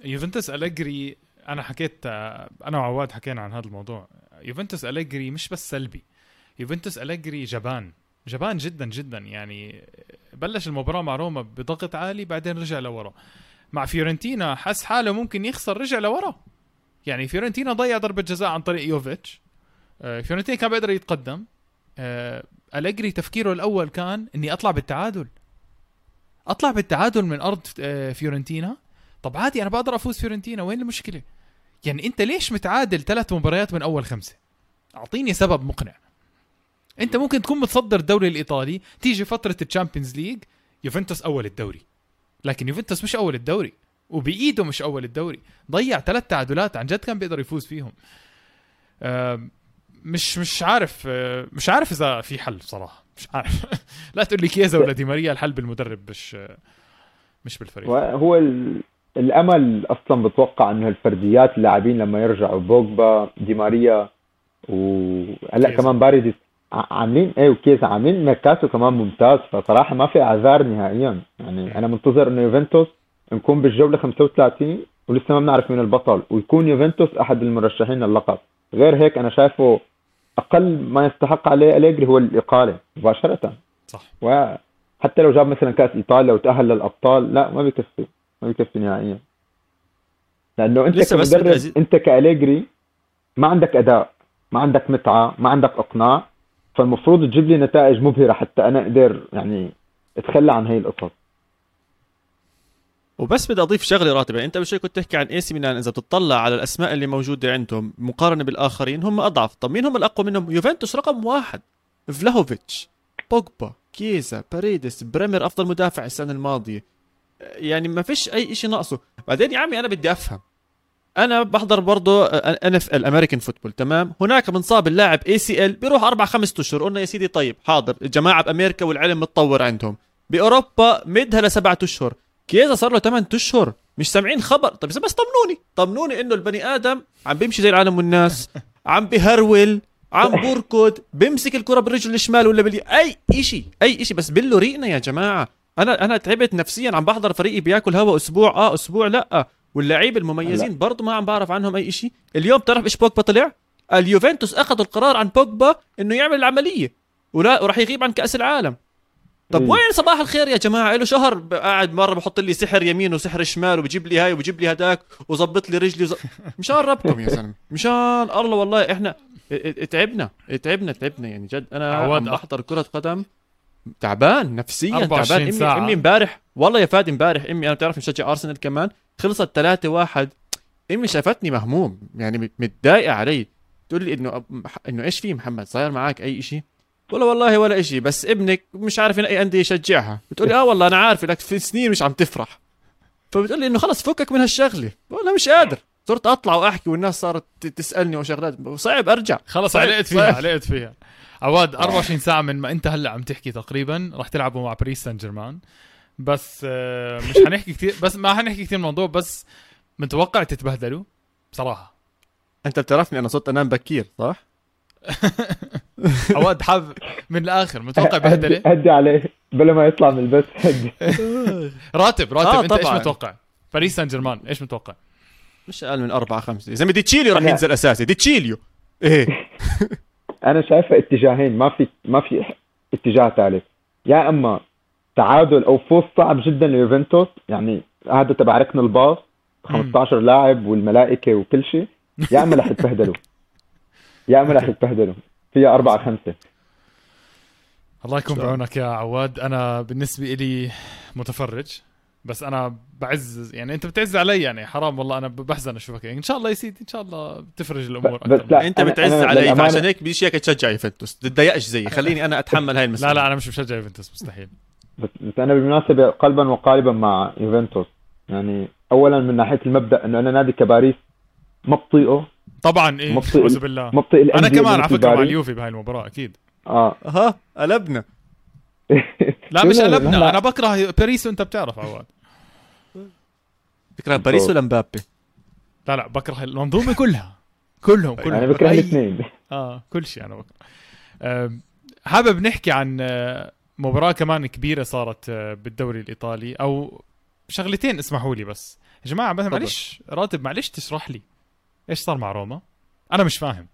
يوفنتوس أليجري أنا حكيت آه أنا وعواد حكينا عن هذا الموضوع. يوفنتوس أليجري مش بس سلبي يوفنتوس أليجري جبان جبان جدا جدا يعني. بلش المباراة مع روما بضغط عالي بعدين رجع لورا. مع فيورنتينا حس حاله ممكن يخسر رجع لورا. يعني فيورنتينا ضيع ضربة جزاء عن طريق يوفيتش. آه، فيورنتينا كان بيقدر يتقدم. أليجري تفكيره الأول كان إني أطلع بالتعادل. أطلع بالتعادل من أرض آه، فيورنتينا. طب عادي أنا بقدر أفوز فيورنتينا وين المشكلة؟ يعني أنت ليش متعادل ثلاث مباريات من أول خمسة؟ أعطيني سبب مقنع. أنت ممكن تكون متصدر الدوري الإيطالي تيجي فترة ال Champions League يوفنتوس أول الدوري. لكن يوفنتوس مش أول الدوري وبإيده مش أول الدوري. ضيع ثلاث تعادلات عن جد كان بيقدر يفوز فيهم. مش مش عارف مش عارف إذا في حل بصراحه مش عارف. (laughs) لا تقول لي كيزا ولا دي ماريا الحل بالمدرب مش مش بالفريق. هو الأمل أصلا بتوقع إنه الفرديات اللاعبين لما يرجعوا بوجبا دي ماريا وهلا كمان باردي عاملين إيه وكيس عاملين ميركاتو كمان ممتاز. فصراحة ما في أعذار نهائيا. يعني أنا منتظر إنه يوفنتوس نكون بالجولة 35 ولسه ما بنعرف مين البطل ويكون يوفنتوس أحد المرشحين للقب. غير هيك أنا شايفه أقل ما يستحق عليه أليجري هو الإقالة مباشرة. صح. وحتى لو جاب مثلا كأس إيطاليا وتأهل للأبطال لا ما بيكفي ما بيكفي نهائيا. لأنه أنت كمدرب أنت كأليجري ما عندك أداء ما عندك متعة ما عندك إقناع فالمفروض تجيب لي نتائج مبهرة حتى أنا أقدر يعني أتخلى عن هي القصص. وبس بدي أضيف شغلة راتب. أنت بشوي كنت تحكي عن AC Milan إذا بتطلع على الأسماء اللي موجودة عندهم مقارنة بالآخرين هم أضعف. طب مين هم الأقوى منهم؟ يوفنتوس رقم واحد. فلاهوفيتش بوجبا كيزا باريدس بريمر أفضل مدافع السنة الماضية. يعني ما فيش أي شيء ناقصه. بعدين يا عمي أنا بدي أفهم. أنا بحضر برضه NFL American football تمام؟ هناك بنصاب اللاعب ACL بيروح أربع خمس أشهر. قلنا يا سيدي طيب حاضر. الجماعة بأمريكا والعلم متطور عندهم. بأوروبا مدها لسبعة أشهر. كيزا صار له 8 أشهر. مش سامعين خبر. طيب بس طمنوني. طمنوني إنه البني آدم عم بيمشي زي العالم والناس عم بهرول عم بركض بيمسك الكرة بالرجل الشمال ولا بالي أي شيء أي شيء بس بله ريقنا يا جماعة. أنا أنا تعبت نفسيا. عم بحضر فريقي بياكل هوا أسبوع. آه أسبوع. لا. واللعيبة المميزين برضه ما عم بعرف عنهم أي شيء اليوم بتعرف إيش بوجبا طلع؟ اليوفنتوس اخذ القرار عن بوجبا إنه يعمل العملية. ولا وراح يغيب عن كأس العالم. طب. وين صباح الخير يا جماعة؟ له شهر قاعد مرة بحط لي سحر يمين وسحر شمال وبجيب لي هاي وبجيب لي هداك وظبط لي رجلي وز... (laughs) مشان ربكم. يا زلمة؟ مشان الله والله إحنا تعبنا تعبنا تعبنا يعني جد. أنا عم بحضر كرة قدم. تعبان نفسيا 24 تعبان. امي ساعة. إمي امبارح والله يا فادي امبارح إمي أنا بتعرف مشجع أرسنال كمان خلصت 3 1 إمي شافتني مهموم يعني مت- متضايقه علي. تقول لي إنه إنه إيش في محمد؟ صاير معك أي شيء ولا والله ولا إشي بس ابنك مش عارف أي أندية يشجعها. بتقول لي آه والله أنا عارف لك في سنين مش عم تفرح. فبتقول لي إنه خلص فكك من هالشغلة. والله مش قادر. صرت أطلع وأحكي والناس صارت تسألني وشغلات وصعب أرجع. خلص صعب- علقت فيها صعب. علقت فيها. عواد 24 ساعة من ما أنت هلأ عم تحكي تقريبا رح تلعبوا مع باريس سان جيرمان بس آه، مش حنحكي كثير بس ما حنحكي كثير الموضوع بس متوقع تتبهدلوا بصراحة. أنت بتعرفني أنا صرت أنام بكير صح؟ (laughs) عواد حاب من الآخر متوقع بهدلة؟ هدي عليه بلا ما يطلع من البث هدي. (laughs) راتب راتب. آه، أنت إيش طبعاً. متوقع؟ باريس سان جيرمان إيش متوقع؟ مش أقل من أربعة خمسة. يا زلمه ديتشيليو رح أنا- ينزل أساسي. ديتشيليو إيه. (laughs) أنا شايفها اتجاهين ما في ما في اتجاه ثالث. يا أما تعادل أو فوز صعب جدا ليوفنتوس يعني هذا تبع ركن الباص 15 لاعب والملائكة وكل شيء يا أما رح يتبهدلوا يا اما رح يتبهدلوا فيها أربعة خمسة. الله يكون. بعونك يا عواد. أنا بالنسبة لي متفرج بس أنا بعز يعني أنت بتعز علي يعني. حرام والله أنا بحزن أشوفك. يعني إن شاء الله يا سيدي إن شاء الله تفرج الأمور بس لا. أنت أنا- بتعز أنا علي للأمانة- فعشان هيك بديش اياك تشجع يوفنتوس. تتضايقش زيي (laughs) خليني أنا أتحمل هاي المسؤوليه لا لا أنا مش مشجع يوفنتوس مستحيل. بس, بس أنا بالمناسبة قلبا وقالبا مع يوفنتوس. يعني اولا من ناحية المبدأ إنه أنا نادي كباريس ما بطيئه. طبعا إيه مبطئ- اعوذ بالله ما بطيء أنا كمان على فكرة مع. اليوفي بهاي المباراة أكيد. آه. ها قلبنا. (laughs) لا مش قلبنا. أنا بكره باريس وأنت بتعرف عواد. فكره باريس ولا مبابي؟ لا لا بكره المنظومة كلها. كلهم كلهم. أنا بكره الاثنين. آه كل شيء أنا بكره. حابب نحكي عن آه، مباراة كمان كبيرة صارت آه، بالدوري الإيطالي أو شغلتين اسمحوا لي بس. يا تفضل. معلش راتب معلش تشرح لي. إيش صار مع روما؟ أنا مش فاهم.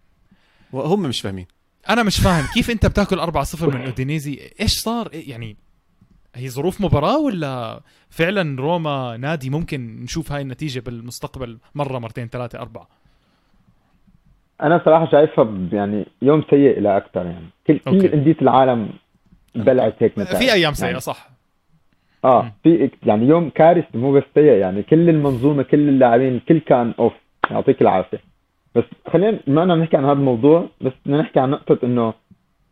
وهم مش فاهمين. أنا مش فاهم كيف أنت بتاكل 4-0 من أودينيزي؟ إيش صار؟ يعني هي ظروف مباراة ولا فعلا روما نادي ممكن نشوف هاي النتيجة بالمستقبل مرة مرتين ثلاثة أربعة؟ أنا صراحة شايفها يعني يوم سيء لا أكثر يعني. كل كل okay. أندية العالم بلعت هيك نتائج. في أيام سيئة يعني صح. آه في يعني يوم كارثي مو بس سيء يعني. كل المنظومة كل اللاعبين الكل كان off. يعطيك العافية. بس خلينا ما بدنا نحكي عن هذا الموضوع بس بدنا نحكي عن نقطة إنه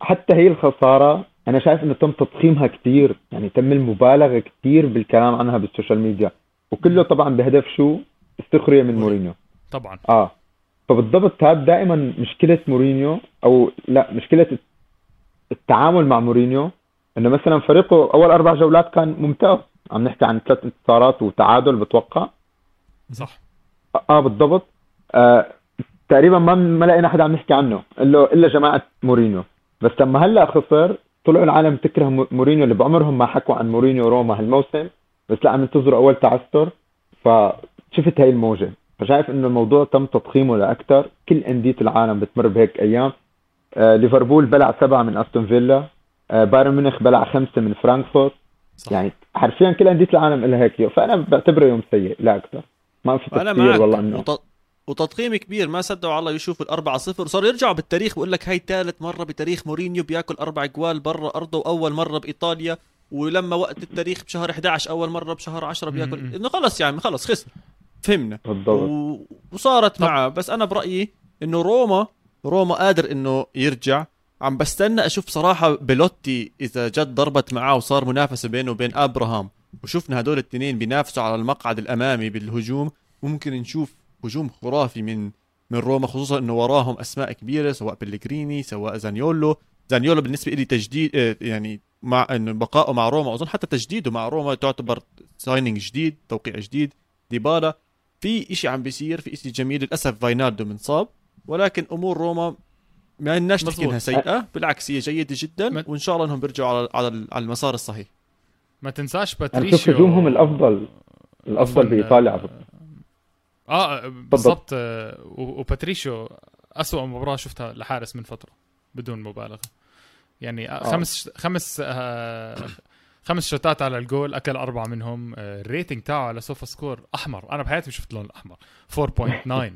حتى هي الخسارة أنا شايف إنه تم تضخيمها كثير يعني تم المبالغة كثير بالكلام عنها بالسوشيال ميديا. وكله طبعا بهدف شو؟ السخريه من مورينيو. طبعا. آه. فبالضبط هذا دائما مشكلة مورينيو أو لا مشكلة التعامل مع مورينيو. إنه مثلا فريقه أول أربع جولات كان ممتاز. عم نحكي عن ثلاث انتصارات وتعادل بتوقع. صح. آه بالضبط. آه تقريبا ما ما لقينا حدا عم يحكي عنه الا إلا جماعة مورينيو. بس لما هلأ خسر طلعوا العالم تكره مو- مورينيو اللي بعمرهم ما حكوا عن مورينيو روما هالموسم. بس لأ عم ينتظروا أول تعثر. فشفت هاي الموجة. فشايف إنه الموضوع تم تضخيمه لاكثر كل أندية العالم بتمر بهيك أيام. آه ليفربول بلع سبعة من أستون فيلا. آه بايرن ميونخ بلع خمسة من فرانكفورت. صح. يعني حرفيا كل أندية العالم لها هيك يوم. فأنا بعتبره يوم سيء لا أكثر ما في أنا معك. والله إنه. وت... وتضخيم كبير. ما صدقوا على الله يشوفوا الأربعة صفر. وصاروا يرجعوا بالتاريخ بقول لك هاي ثالث مرة بتاريخ مورينيو بياكل أربع جوال برا أرضه وأول مرة بإيطاليا. ولما وقت التاريخ بشهر 11 أول مرة بشهر 10 بياكل. م-. إنه خلص يعني خلص خسر. فهمنا. بالضبط. و... وصارت. معه. بس أنا برأيي إنه روما روما قادر إنه يرجع. عم بستنى أشوف صراحة بيلوتي إذا عن جد ضربت معاه وصار منافسة بينه وبين أبراهام. وشفنا هدول الاثنين بينافسوا على المقعد الأمامي بالهجوم. ممكن نشوف هجوم خرافي من من روما خصوصا إنه وراهم أسماء كبيرة سواء بلغريني سواء زانيولو. زانيولو بالنسبة لي تجديد آه، يعني مع إنه بقائه مع روما أظن حتى تجديده مع روما تعتبر signing جديد توقيع جديد. ديبالا في إشي عم بيصير في إشي جميل للأسف فاينالدوم منصاب. ولكن أمور روما ما لناش تحكي مظبوط. إنها سيئة بالعكس هي جيدة جدا وإن شاء الله إنهم بيرجعوا على على على المسار الصحيح. ما تنساش أداء باتريشيو. بشوف هجومهم الافضل الأفضل بإيطاليا. آه بالضبط. آه، وباتريشيو أسوأ مباراة شفتها لحارس من فترة بدون مبالغة. يعني آه. خمس خمس آه خمس شوتات على الجول أكل أربعة منهم. آه ال rating تاعه على سوفا سكور أحمر. أنا بحياتي شفت اللون الاحمر 4.9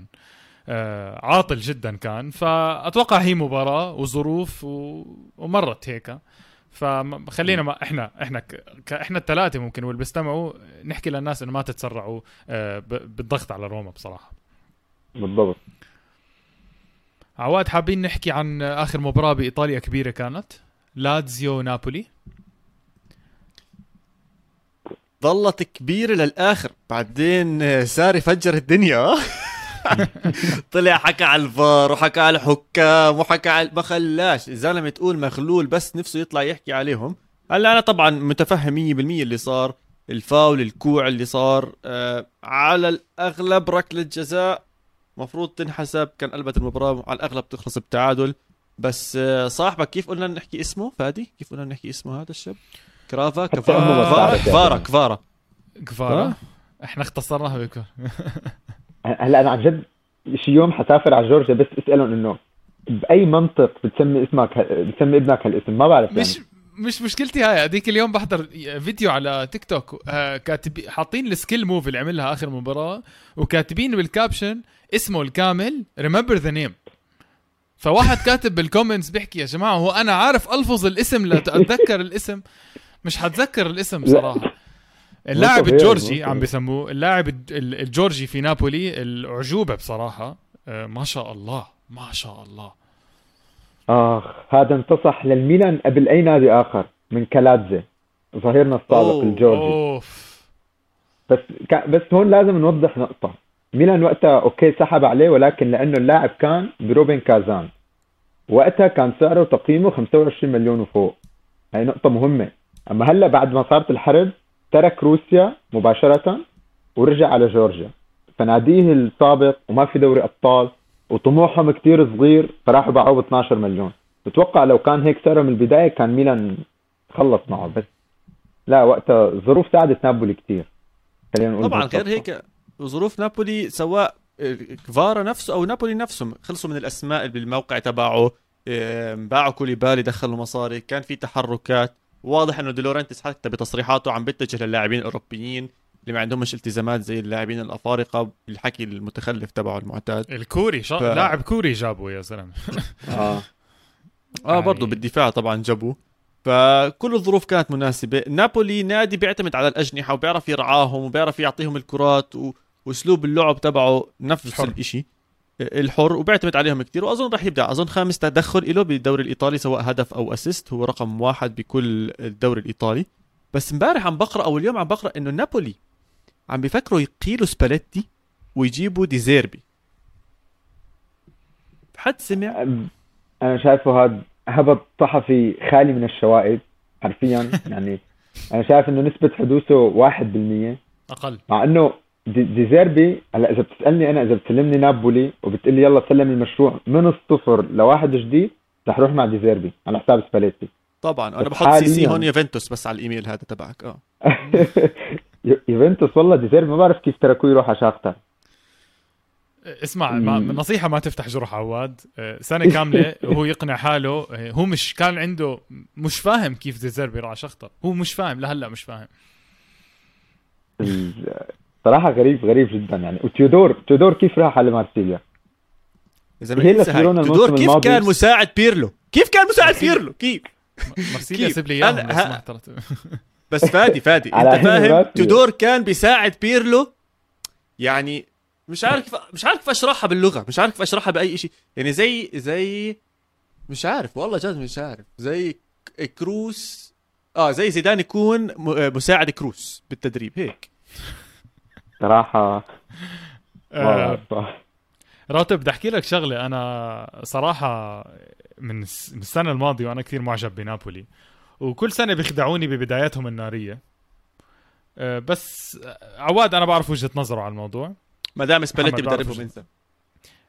آه عاطل جدا كان. فأتوقع هي مباراة وظروف و... ومرت هيك. فخلينا ما إحنا إحنا ك... إحنا الثلاثة ممكن واللي بيستمعوا نحكي للناس إنه ما تتسرعوا آه ب... بالضغط على روما بصراحة. بالضبط. عواد حابين نحكي عن آخر مباراة بإيطاليا كبيرة كانت؟ لاتزيو نابولي. ظلت كبيرة للآخر بعدين ساري فجر الدنيا. (laughs) طلع حكى على الفار وحكى على الحكام وحكى على ما خلاش. الزلمة تقول مخلول بس نفسه يطلع يحكي عليهم. هلا أنا طبعا متفهم 100% اللي صار الفاول الكوع اللي صار. آه على الأغلب ركلة جزاء مفروض تنحسب كان قلبت المباراة على الأغلب تخلص بتعادل. بس آه صاحبك كيف قلنا نحكي اسمه؟ فادي كيف قلنا نحكي اسمه هذا الشاب؟ كفارا كفارا كفارا كفارا؟ كفارا؟ إحنا اختصرناها بكفارا. (laughs) هلا أنا عن جد شي يوم حسافر على جورجيا بس اسألهم إنه بأي منطق بتسمي اسمك بتسمي ابنك هالاسم؟ ما بعرف يعني. مش مش مشكلتي هاي هذيك اليوم بحضر فيديو على تيك توك. آه، كاتب حاطين ال skill move اللي عملها آخر مباراة وكاتبين بال caption اسمه الكامل remember the name فواحد (laughs) كاتب بال comments بيحكي يا جماعة هو أنا عارف ألفظ الاسم لأتذكر الاسم. مش حتذكر الاسم صراحة. اللاعب الجورجي عم بيسموه اللاعب الجورجي في نابولي الأعجوبة بصراحة. آه، ما شاء الله ما شاء الله. آخ هذا انتصح للميلان قبل أي نادي آخر من كالاتزي ظهيرنا السابق أوه. الجورجي. أوف. بس بس هون لازم نوضح نقطة. ميلان وقتها okay سحب عليه ولكن لأنه اللاعب كان بروبين كازان. وقتها كان سعره تقييمه 25 مليون وفوق. هاي نقطة مهمة. أما هلأ بعد ما صارت الحرب ترك روسيا مباشرة ورجع على جورجيا. فناديه السابق وما في دوري أبطال وطموحهم كتير صغير فراحوا باعوه ب 12 مليون. بتوقع لو كان هيك سعره من البداية كان ميلان خلص معه بس لا وقتها الظروف ساعدت نابولي كتير. خلينا نقول طبعا غير هيك ظروف نابولي سواء كفارا نفسه أو نابولي نفسهم خلصوا من الأسماء اللي بالموقع تبعه. باعوا كوليبالي دخلوا مصاري كان في تحركات. واضح إنه ديلاورنتيس حتى بتصريحاته عم بيتجه للاعبين الأوروبيين اللي ما عندهمش التزامات زي اللاعبين الأفارقة بالحكي المتخلف تبعه المعتاد. الكوري شا... ف... لاعب كوري جابه يا زلمة. (laughs) آه. آه برضه يعني بالدفاع طبعا جابوه. فكل الظروف كانت مناسبة. نابولي نادي بيعتمد على الأجنحة وبيعرف يرعاهم وبيعرف يعطيهم الكرات و... وأسلوب اللعب تبعه نفس الشيء الحر وبيعتمد عليهم كثير وأظن راح يبدأ. أظن خامس تدخل له بالدوري الإيطالي سواء هدف أو assist هو رقم واحد بكل الدوري الإيطالي. بس امبارح عم بقرأ أو اليوم عم بقرأ إنه نابولي عم بيفكروا يقيلوا سباليتي ويجيبوا ديزيربي حد سمع؟ أنا شايفه هذا هبد صحفي خالي من الشوائب حرفيا. (laughs) يعني أنا شايف إنه نسبة حدوثه 1% أقل. مع إنه ديزيربي هلا إذا بتسألني أنا إذا بتسلمني نابولي وبتقول لي يلا سلم المشروع من الصفر لواحد جديد رح أروح مع ديزيربي على حساب سباليتي. طبعا أنا بحط CC هون يوفنتوس بس على الإيميل هذا تبعك آه. (laughs) يوفنتوس والله ديزيربي ما بعرف كيف تركوه يروح على شاختر اسمع ما نصيحة ما تفتح جرح عواد. آه، سنة كاملة (laughs) وهو يقنع حاله. آه، هو مش كان عنده مش فاهم كيف ديزيربي راح على شختر هو مش فاهم لهلأ مش فاهم. صراحة غريب غريب جدا يعني. وتيودور تيودور كيف راح على مارسيليا؟ إذا تيودور كيف كان مساعد بيرلو؟ كيف كان مساعد بيرلو؟ كيف؟ مارسيليا سيب لي إياهم (laughs) بس فادي فادي. أنت فاهم؟ تيودور كان بيساعد بيرلو. يعني مش عارف مش عارف اشرحها باللغة. مش عارف اشرحها بأي شيء يعني زي زي مش عارف والله جد مش عارف. زي كروس. آه زي زيدان يكون مساعد كروس بالتدريب هيك. صراحة آه راتب بدي أحكي لك شغلة. أنا صراحة من السنة الماضية وأنا كثير معجب بنابولي وكل سنة بيخدعوني ببداياتهم النارية. آه بس عواد أنا بعرف وجهة نظره على الموضوع. ما دام سباليتي بدربهم انت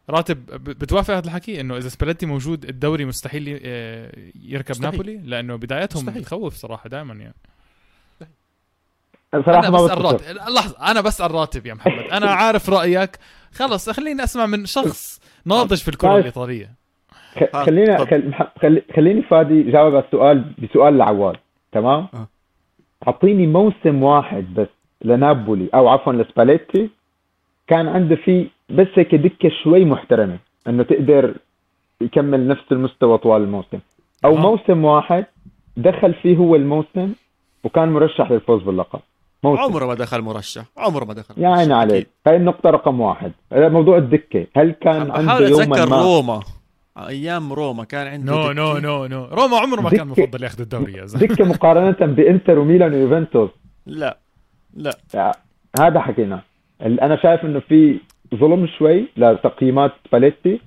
راتب بتوافق هذا الحكي؟ إنه إذا سباليتي موجود الدوري مستحيل آه، يركب مستحيل. نابولي؟ لأنه بداياتهم بتخوف صراحة دائما يعني. صراحة أنا ما بسأل راتب لحظة أنا بسال راتب يا محمد. أنا (laughs) عارف رأيك. خلص خليني أسمع من شخص ناضج في الكرة الإيطالية. خلينا. خل... خليني فادي جاوب على السؤال بسؤال لعواد تمام؟ آه. أعطيني موسم واحد بس لنابولي أو عفوا لسباليتي. كان عنده فيه بس هيك دكة شوي محترمة إنه تقدر يكمل نفس المستوى طوال الموسم. أو آه. موسم واحد دخل فيه هو الموسم وكان مرشح للفوز باللقب. موسم. عمره ما دخل مرشح. عمره ما دخل يا عيني. عليك. هاي النقطة رقم واحد. موضوع الدكة. هل كان عنده بحاول يوما أتذكر ما روما. أيام روما كان عنده no. no no no روما عمره ما كان. مفضل ياخذ الدوري يا زلمة. دكة مقارنة بإنتر وميلان ويوفنتوس. لا لا. هذا حكينا. أنا شايف إنه في ظلم شوي لتقييمات سباليتي.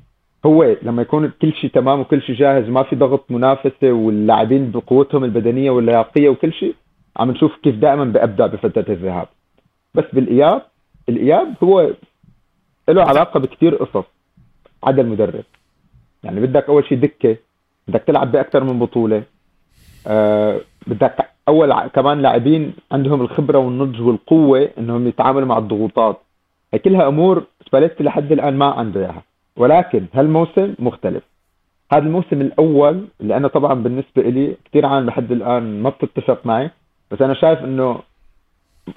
هو لما يكون كل شيء تمام وكل شيء جاهز ما في ضغط منافسة واللاعبين بقوتهم البدنية واللياقية وكل شيء عم نشوف كيف دائما ببدع بفترة الذهاب. بس بالإياب الإياب هو له علاقة بكثير قصص عدا المدرب. يعني بدك أول شيء دكة بدك تلعب بأكثر من بطولة آه بدك أول كمان لاعبين عندهم الخبرة والنضج والقوة إنهم يتعاملوا مع الضغوطات. هي كلها أمور سباليتي لحد الآن ما عنده إياها. ولكن هالموسم مختلف. هذا الموسم الأول اللي أنا طبعا بالنسبة لي كثير عالم لحد الآن ما بتتفق معي بس أنا شايف إنه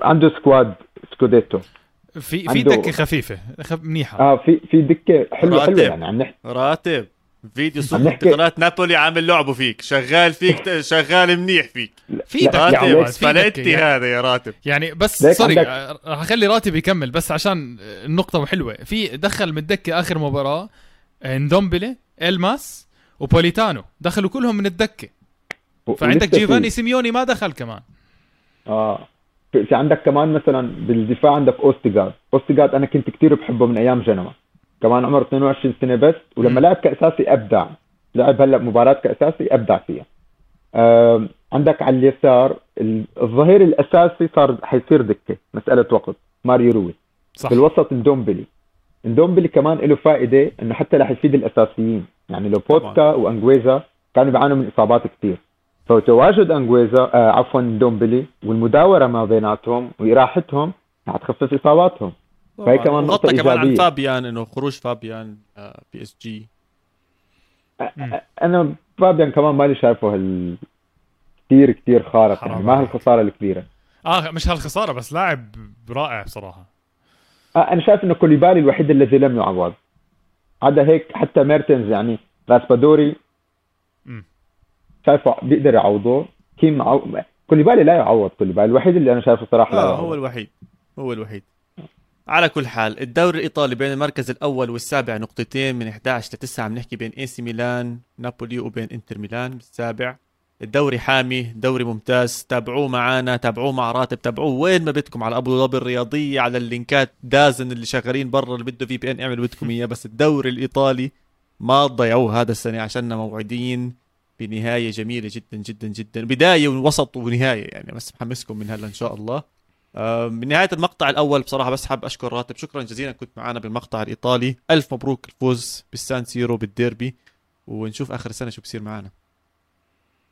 عنده squad scudetto في في عنده- دكة خفيفة خف منيحة. آه في في دكة حلوة راتب. حلوة يعني عم نحكي راتب. فيديو صوت نحكي- انتقالات نابولي عامل لعبه فيك. شغال فيك شغال منيح فيك. في راتب. يعني. هذا يا راتب. يعني بس sorry عندك- آه، راح أخلي راتب يكمل بس عشان النقطة حلوة. في دخل من الدكة آخر مباراة اندومبلي الماس وبوليتانو. دخلوا كلهم من الدكة. فعندك جيوفاني سيميوني ما دخل كمان. آه. في عندك كمان مثلا بالدفاع عندك أوستيغارد. أوستيغارد أنا كنت كتير بحبه من أيام جنوا. كمان عمره 22 سنة بس ولما. لعب كأساسي أبدع. لعب هلأ مباراة كأساسي أبدع فيها. آه عندك على اليسار ال- الظهير الأساسي صار حيصير دكة مسألة وقت. ماريو روي. صح. بالوسط اندومبلي اندومبلي كمان له فائدة إنه حتى رح يفيد الأساسيين. يعني لوبوتكا وأنجويزا كانوا بيعانوا من إصابات كثير فتواجد انجويزا آه عفوا اندومبلي والمداوره ما بيناتهم واراحتهم رح تخفف اصاباتهم فهي كمان نقطة غطى كمان عن إيجابية. فابيان انه خروج فابيان آه، PSG مم. أنا فابيان كمان مالي شايفه هال كثير كثير خارق يعني ما عليك. هالخساره الكبيرة آه مش هالخسارة بس لاعب رائع بصراحة آه أنا شايف انه كوليبالي الوحيد الذي لم يعوض عدا هيك حتى ميرتنز يعني راسبادوري. شايفه بيقدر يعوضه. كيم عو... كوليبالي لا يعوض كوليبالي الوحيد اللي أنا شايفه صراحة لا يعوض هو الوحيد هو الوحيد. على كل حال الدوري الإيطالي بين المركز الأول والسابع نقطتين من 11 ل 9 بنحكي بين AC ميلان نابولي وبين إنتر ميلان. بالسابع الدوري حامي دوري ممتاز. تابعوه معانا تابعوه مع راتب تابعوه وين ما بدكم على أبو ظبي الرياضيه على اللينكات. DAZN اللي شغالين برا اللي بده في beIN اعملوا بدكم إياه. بس الدوري الإيطالي ما تضيعوه هذا السنة عشاننا موعدين. بنهاية جميلة جدا جدا جدا. بداية ووسط ونهاية يعني. بس محمسكم من هلا إن شاء الله. آه، بنهايه المقطع الأول بصراحة بس حاب أشكر راتب. شكرا جزيلا كنت معنا بالمقطع الإيطالي. ألف مبروك الفوز بالسان سيرو بالديربي. ونشوف آخر السنة شو بصير معنا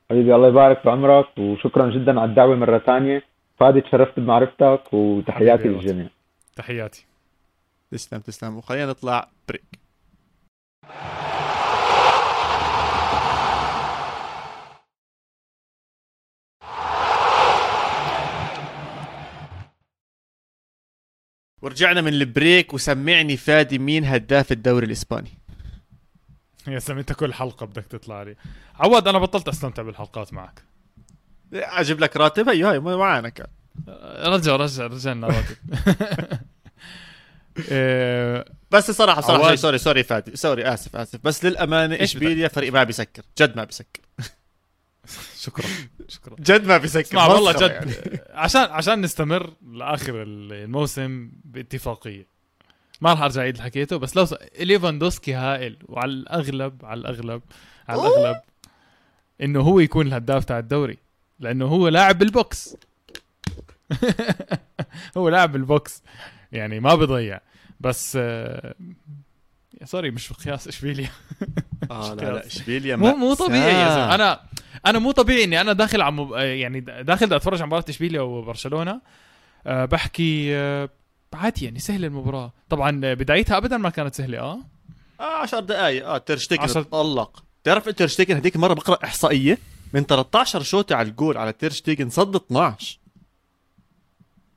حبيبي الله يبارك في عمرك. وشكرا جدا على الدعوة مرة ثانية. فادي تشرفت بمعرفتك. وتحياتي. للجميع. تحياتي. تسلم تسلم. وخلينا نطلع break. ورجعنا من ال break وسمعني فادي مين هداف الدوري الإسباني. يا سامي انت كل حلقة بدك تطلع لي. عواد أنا بطلت أستمتع بالحلقات معك. أجيب لك راتب؟ هي هاي معنا كان. رجع رجع رجعنا راتب. (laughs) إيه، بس عواد. شيء sorry sorry فادي. sorry آسف آسف. بس للأمانة إشبيليا فريق ما بيسكر جد ما بيسكر. (laughs) شكرا. شكرا. جد ما بيسكر. اسمع والله جد. يعني. (laughs) عشان عشان نستمر لآخر الموسم باتفاقية. ما راح أرجع أعيد اللي حكيته بس لو س... ليفاندوسكي هائل وعلى الأغلب على الأغلب على الأغلب إنه هو يكون الهداف تاع الدوري. لأنه هو لاعب بال box (laughs) هو لاعب بال box يعني ما بضيع. بس آه، sorry مش بقياس اشبيليا آه لا لا اشبيليا مو مو طبيعي يا. زلمة. أنا أنا مو طبيعي إني أنا داخل عم مب... يعني داخل بدي أتفرج على مباراة إشبيليا وبرشلونة. أه بحكي أه عادي يعني سهله المباراة. طبعا بدايتها ابدا ما كانت سهلة آه؟ آه 10 دقائق آه تيرشتيجن عشر- تطلق. تعرف انت تيرشتيجن هذيك المره بقرأ إحصائية من 13 شوطة على الجول على تيرشتيجن صد 12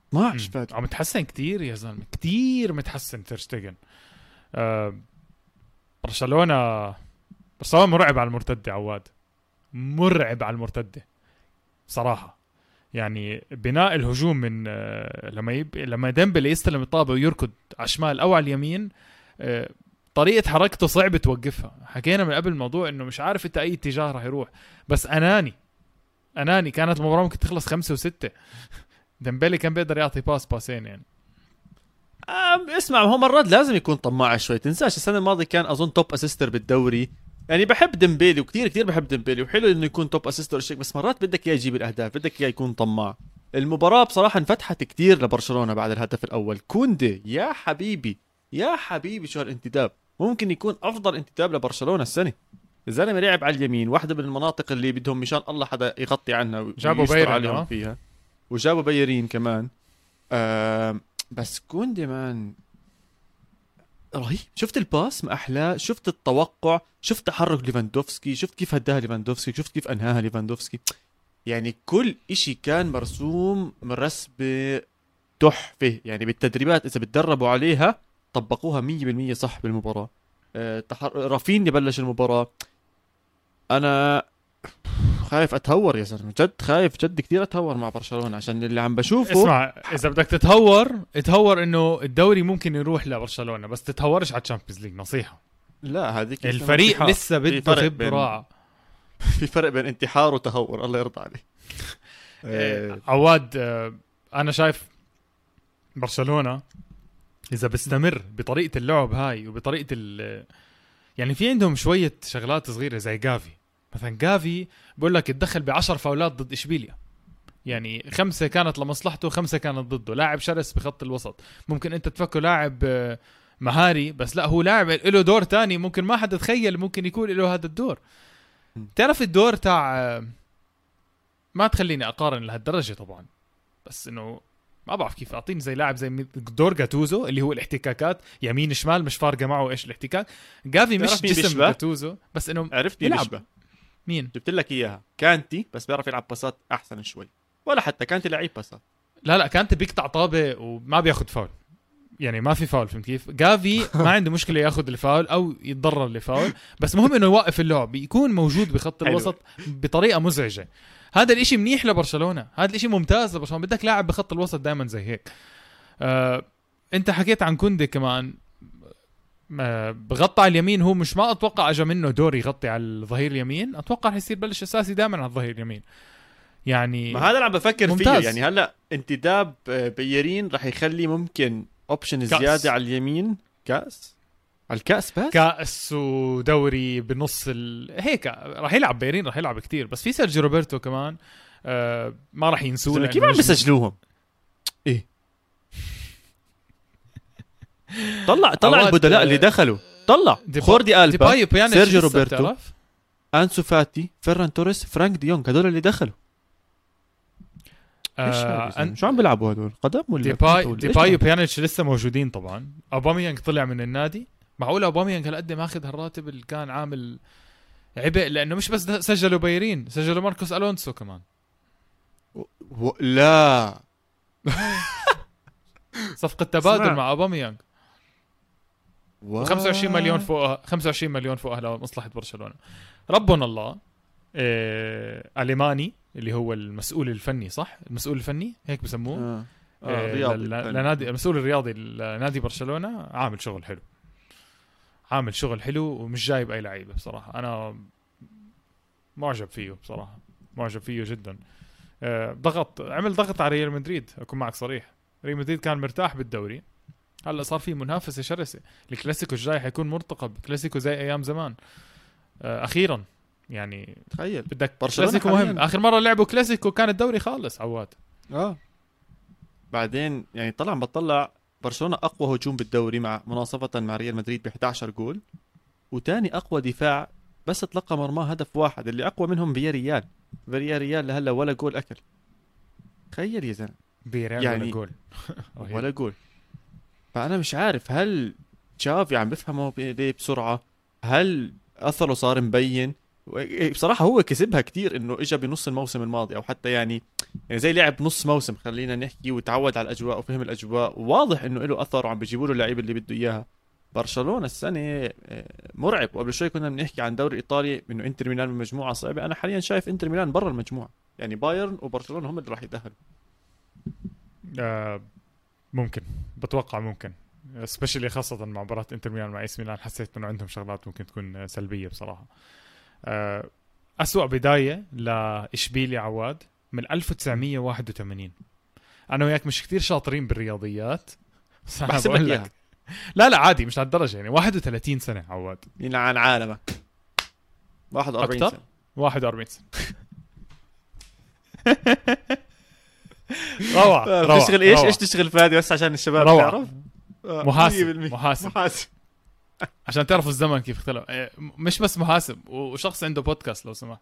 12 فات عم متحسن كتير يا زلمة كتير متحسن تيرشتيجن آه برشلونة برشلونة مرعب على المرتدة عواد. مرعب على المرتدة بصراحه يعني بناء الهجوم من آه لما يب... لما ديمبلي يستلم الطابة ويركض على الشمال أو على اليمين آه طريقة حركته صعب توقفها. حكينا من قبل الموضوع إنه مش عارف إنت أي اتجاه راح يروح. بس أناني أناني كانت المباراة ممكن تخلص خمسة وستة. (laughs) ديمبلي كان بيقدر يعطي pass باسين يعني. آه اسمع هو مرات لازم يكون طماع شوي. تنساش السنة الماضية كان أظن top assister بالدوري. يعني بحب ديمبيلي وكثير كثير بحب ديمبيلي وحلو إنه يكون top assister شيء بس مرات بدك إياه يجيب الأهداف بدك إياه يكون طماع. المباراة بصراحة انفتحت كتير لبرشلونة بعد الهدف الأول. كوندي يا حبيبي يا حبيبي شو هالانتداب. ممكن يكون أفضل انتداب لبرشلونة السنة. الزلمة لعب على اليمين واحدة من المناطق اللي بدهم مشان الله حدا يغطي عنها جابوا بيرن، عليهم آه. فيها. وجابوا بيرين كمان. آه بس كوندي man رهيب. شفت ال pass ما احلاه شفت التوقع؟ شفت تحرك ليفاندوفسكي؟ شفت كيف هداها ليفاندوفسكي؟ شفت كيف أنهاها ليفاندوفسكي؟ يعني كل إشي كان مرسوم من رسبة تحفة. يعني بالتدريبات إذا بتدربوا عليها طبقوها 100% صح بالمباراة. تحر... رافينيا بلش المباراة. أنا خايف أتهور يا زلمة. جد خايف جد كثير أتهور مع برشلونة عشان اللي عم بشوفه اسمع إذا بدك تتهور تهور إنه الدوري ممكن يروح لبرشلونة بس تتهورش على ال Champions League نصيحة. لا هذيك الفريق. لسه بده خبرة. (laughs) في فرق بين انتحار وتهور الله يرضى عليك. (laughs) إيه، عواد آه، أنا شايف برشلونة إذا بيستمر بطريقة اللعب هاي وبطريقة ال يعني في عندهم شوية شغلات صغيرة زي جافي. مثلا جافي بقول لك اتدخل ب 10 فاولات ضد إشبيليا. يعني خمسة كانت لمصلحته خمسة كانت ضده. لاعب شرس بخط الوسط. ممكن أنت تفكره لاعب آه، مهاري بس لا هو لاعب له دور تاني. ممكن ما حدا تخيل ممكن يكون له هذا الدور. تعرف الدور تاع آه، ما تخليني أقارن لهالدرجة طبعا. بس إنه ما بعرف كيف أعطيني زي لاعب زي دور جاتوزو اللي هو الاحتكاكات. يمين شمال مش فارقة معه إيش الاحتكاك. جافي مش جسم؟ جاتوزو بس إنه عرفت بيلعب. بيشبه. مين؟ جبت لك إياها. كانتي بس بيعرف يلعب باسات أحسن شوي. ولا حتى كانتي لعيب باسات. لا لا كانت بيقطع طابه وما بياخد فاول. يعني ما في فاول فهمت كيف؟ جافي (laughs) ما عنده مشكلة ياخذ الفاول أو يتضرر لفاول بس مهم إنه يوقف اللعب يكون موجود بخط. الوسط بطريقة مزعجة. هذا الإشي منيح لبرشلونة. هذا الإشي ممتاز لبرشلونة. بدك لاعب بخط الوسط دائما زي هيك. آه، أنت حكيت عن كوندي كمان. بغطي على اليمين هو مش ما أتوقع اجى منه دور يغطي على الظهير اليمين. أتوقع حيصير بلش أساسي دائما على الظهير اليمين. يعني ما هذا اللي عم بفكر فيه. ممتاز. يعني هلأ انتداب آه، بيرين رح يخلي ممكن option. زيادة على اليمين. كأس؟ على الكأس بس؟ كأس ودوري بنص ال... هيك راح يلعب بيرين راح يلعب كتير. بس في سيرجيو روبرتو كمان آه ما راح ينسوه كيف عم بيسجلوهم؟ إيه طلع طلع البدلاء اللي دخلوا. طلع. خوردي ألبا سيرجيو روبرتو؟ أنسو فاتي فيران توريس فرانك ديونج هدول اللي دخلوا. آه؟ أن- شو عم بيلعبوا هدول قدم ولا ديباي ديباي وبيانيتش لسه موجودين طبعا. أوباميانج طلع من النادي. معقول أوباميانج هالقد ماخذ هالراتب اللي كان عامل عبء؟ لأنه مش بس سجلوا بايرين سجلوا ماركوس ألونسو كمان. و... لا. (laughs) صفقة تبادل. مع أوباميانج. و... و25 مليون فوقها 25 مليون فوقها لمصلحه برشلونة. ربنا الله إيه... الماني اللي هو المسؤول الفني صح؟ المسؤول الفني هيك بسموه. آه. آه. آه رياضي. لنادي المسؤول الرياضي لنادي برشلونة. عامل شغل حلو. عامل شغل حلو ومش جايب أي لعيبة بصراحة. أنا معجب فيه بصراحة. معجب فيه جدا. آه ضغط عمل ضغط على ريال مدريد أكون معك صريح. ريال مدريد كان مرتاح بالدوري. هلا صار في منافسة شرسة. الكلاسيكو الجاي حيكون مرتقب. كلاسيكو زي أيام زمان. آه أخيرا. يعني تخيل. بدك كلاسيكو مهم. حالياً- آخر مرة لعبوا كلاسيكو كان الدوري خالص عواد. آه. بعدين يعني طلع بطلع برشلونة أقوى هجوم بالدوري مع مناصفة مع ريال مدريد ب 11 جول. وتاني أقوى دفاع بس تلقى مرماه هدف واحد. اللي أقوى منهم فيا ريال فيا ريال لهلا ولا جول أكل. تخيل يا زلمة. فياريال يعني- ولا جول. ولا جول. فأنا مش عارف هل تشافي عم بفهمه ليه بسرعة؟ هل أثره صار مبين؟ بصراحة هو كسبها كتير إنه اجى بنص الموسم الماضي أو حتى يعني يعني زي لعب نص موسم خلينا نحكي وتعود على الأجواء وفهم الأجواء. وواضح إنه له أثر وعم بيجيبوا له اللعيبه اللي بده إياها. برشلونة السنة آه، مرعب. وقبل شوي كنا بنحكي عن دوري ايطالي إنه إنتر ميلان بمجموعه صعبة. أنا حاليا شايف إنتر ميلان برا المجموعة. يعني بايرن وبرشلونة هم اللي راح يتأهلوا. آه ممكن. بتوقع ممكن. سبيشلي خاصة مع مباراة إنتر ميلان مع ايس ميلان حسيت إنه عندهم شغلات ممكن تكون سلبية بصراحة. آه أسوأ بداية لإشبيليا عواد من 1981 أنا وياك مش كثير شاطرين بالرياضيات بس بحسب لك. اياها لا لا عادي مش لهالدرجة يعني. 31 سنة عواد. يلعن عالمك. 41 أكتر؟ سنة. 41 سنة. (laughs) روعة روعة بتشتغل إيش؟ روعة. إيش تشتغل فادي بس عشان الشباب روعة. تعرف؟ آه، محاسب 100% محاسب. محاسب. عشان تعرفوا الزمن كيف اختلف. إيه، مش بس محاسب وشخص عنده بودكاست لو سمحت.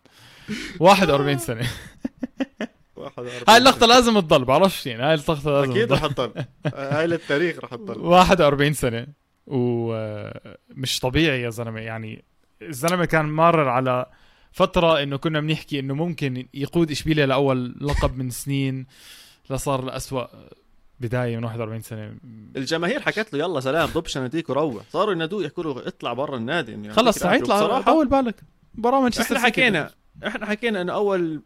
41 سنة. 41 هاي اللقطة لازم تضل بعرفش يعني هاي اللقطة لازم أكيد رح تضل. آه، هاي للتاريخ رح تضل. 41 سنة ومش طبيعي يا زلمة. يعني الزلمة كان مارر على فترة إنه كنا بنحكي إنه ممكن يقود إشبيليا لأول لقب من سنين. لصار لأسوأ بداية من 41 سنة. الجماهير حكت له يلا سلام ضب شنطيك وروح. صاروا ينادوه يحكوا له اطلع برا النادي يعني خلص بصراحة طول بالك. مباراة مانشستر إحنا. حكينا إحنا حكينا انه أول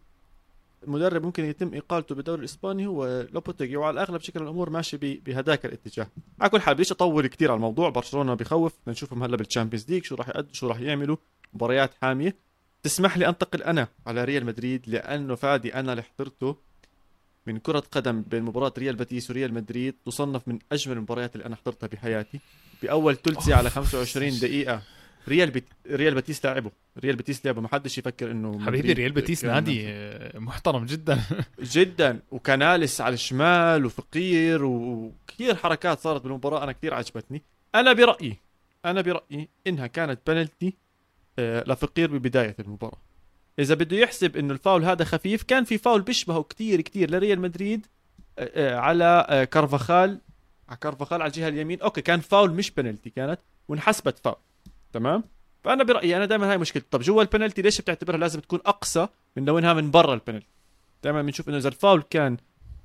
مدرب ممكن يتم اقالته بالدوري الإسباني هو لوبوتيجي وعلى الأغلب شكل الأمور ماشي ب- بهداك الاتجاه. على كل حال بديش أطول كثير على الموضوع. برشلونة بخوف. بدنا نشوفهم هلا بال Champions League شو راح يأدوا شو راح يعملوا. مباريات حامية. تسمح لي أنتقل أنا على ريال مدريد لأنه فادي أنا اللي حضرته. من كرة قدم بين مباراة ريال باتيس وريال مدريد تصنف من أجمل المباريات اللي أنا حضرتها بحياتي بأول ثلث ساعة على 25 دقيقة ريال بت... ريال باتيس لعبه ريال باتيس لعبه ما حدش يفكر إنه حبيبي ريال بيتيس كان- نادي (laughs) محترم جدا. جدا. وكاناليس على الشمال وفقير وكثير حركات صارت بالمباراة. أنا كثير عجبتني. أنا برأيي أنا برأيي إنها كانت بنالتي آه، لفقير ببداية المباراة. إذا بده يحسب إنه الفاول هذا خفيف كان في فاول بيشبهه كثير كثير لريال مدريد آه، آه، على آه، كارفاخال على كارفاخال على الجهة اليمين. أوكي كان فاول مش بنالتي كانت وانحسبت فاول. تمام؟ فأنا برأيي أنا دائما هاي مشكلتي. طب جوا البنالتي ليش بتعتبرها لازم تكون أقصى من لو إنها من برا البنالتي؟ دائما بنشوف إنه إذا الفاول كان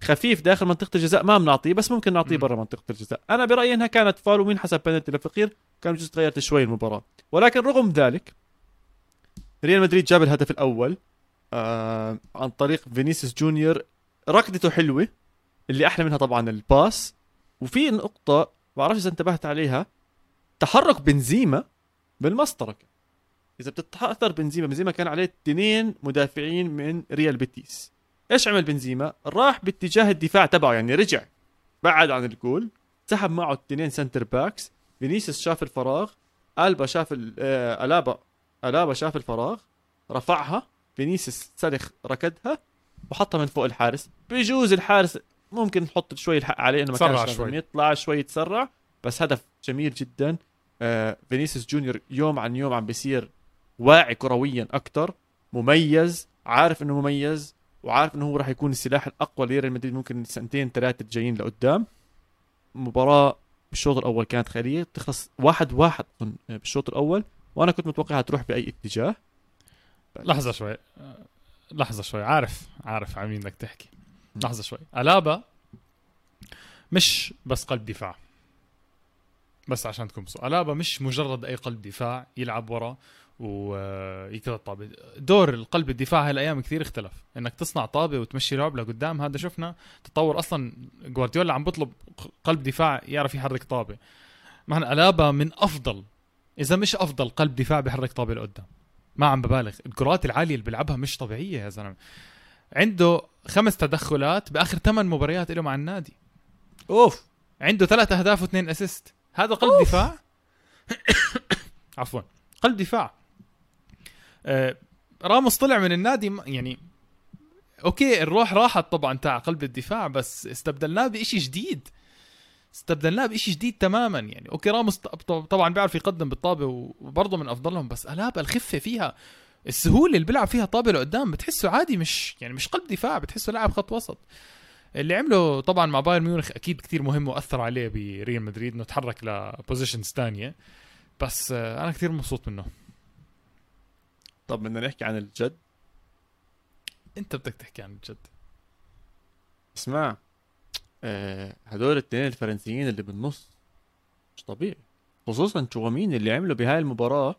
خفيف داخل منطقة الجزاء ما بنعطيه بس ممكن نعطيه. برا منطقة الجزاء. أنا برأيي إنها كانت فاول ومين حسب بنالتي لفقير كان بجوز تغيرت شوي المباراة. ولكن رغم ذلك ريال مدريد جاب الهدف الأول آه عن طريق فينيسيوس جونيور. ركضته حلوة اللي أحلى منها طبعا ال pass. وفي نقطة بعرفش إذا انتبهت عليها تحرك بنزيما بالمسطرة. إذا بتتأثر بنزيما بنزيما كان عليه اثنين مدافعين من ريال بيتيس. إيش عمل بنزيما؟ راح باتجاه الدفاع تبعه يعني رجع بعد عن الجول سحب معه اثنين centre backs فينيسيوس شاف الفراغ ألبا شاف آه، ألابا ألابا شاف الفراغ رفعها فينيسيوس سلخ ركضها وحطها من فوق الحارس. بيجوز الحارس ممكن نحط شوي الحق عليه إنه ما تسرع كانش شوي. يطلع شوي يتسرع بس هدف جميل جدا. آه فينيسيوس جونيور يوم عن يوم عم بيصير واعي كرويا أكثر مميز عارف إنه مميز وعارف إنه هو راح يكون السلاح الأقوى لريال مدريد ممكن سنتين ثلاثة الجايين لقدام. مباراة بالشوط الأول كانت خياليه تخلص واحد واحد أظن بالشوط الأول. وأنا كنت متوقعها تروح بأي اتجاه. لحظة شوي. آه، لحظة شوي. عارف عارف عن مين بدك تحكي. لحظة شوي. ألابا مش بس قلب دفاع. بس عشان تكون بصوا ألابا مش مجرد أي قلب دفاع يلعب ورا ويكذا طابة. دور القلب الدفاع هالأيام كثير اختلف. إنك تصنع طابة وتمشي لعب لقدام هذا شفنا. تطور أصلا جوارديولا عم بطلب قلب دفاع يعرف يحرك طابة. معنى ألابا من أفضل إذا مش أفضل قلب دفاع بيحرك طابة لقدام. ما عم ببالغ. الكرات العالية اللي بيلعبها مش طبيعية يا زلمة. عنده خمس تدخلات بآخر ثمان مباريات له مع النادي. أوف. عنده ثلاث أهداف واثنين assist. هذا قلب أوف. دفاع. (coughs) عفوا. قلب دفاع. آه راموس طلع من النادي يعني okay الروح راحت طبعا تاع قلب الدفاع بس استبدلناه بشيء جديد. استبدلناه بشيء جديد تماما يعني. okay راموس طبعا بيعرف يقدم بالطابة وبرضه من أفضلهم بس الابا الخفة فيها السهولة اللي بيلعب فيها طابة لقدام بتحسه عادي مش يعني مش قلب دفاع بتحسه لاعب خط وسط. اللي عمله طبعا مع بايرن ميونخ أكيد كثير مهم وأثر عليه بريال مدريد إنه تحرك ل positions ثانية بس أنا كثير مبسوط منه. طب بدنا نحكي عن الجد؟ أنت بدك تحكي عن الجد. اسمع. آه هدول الاثنين الفرنسيين اللي بالنص مش طبيعي. خصوصا تشوامين اللي عملوا بهاي المباراة.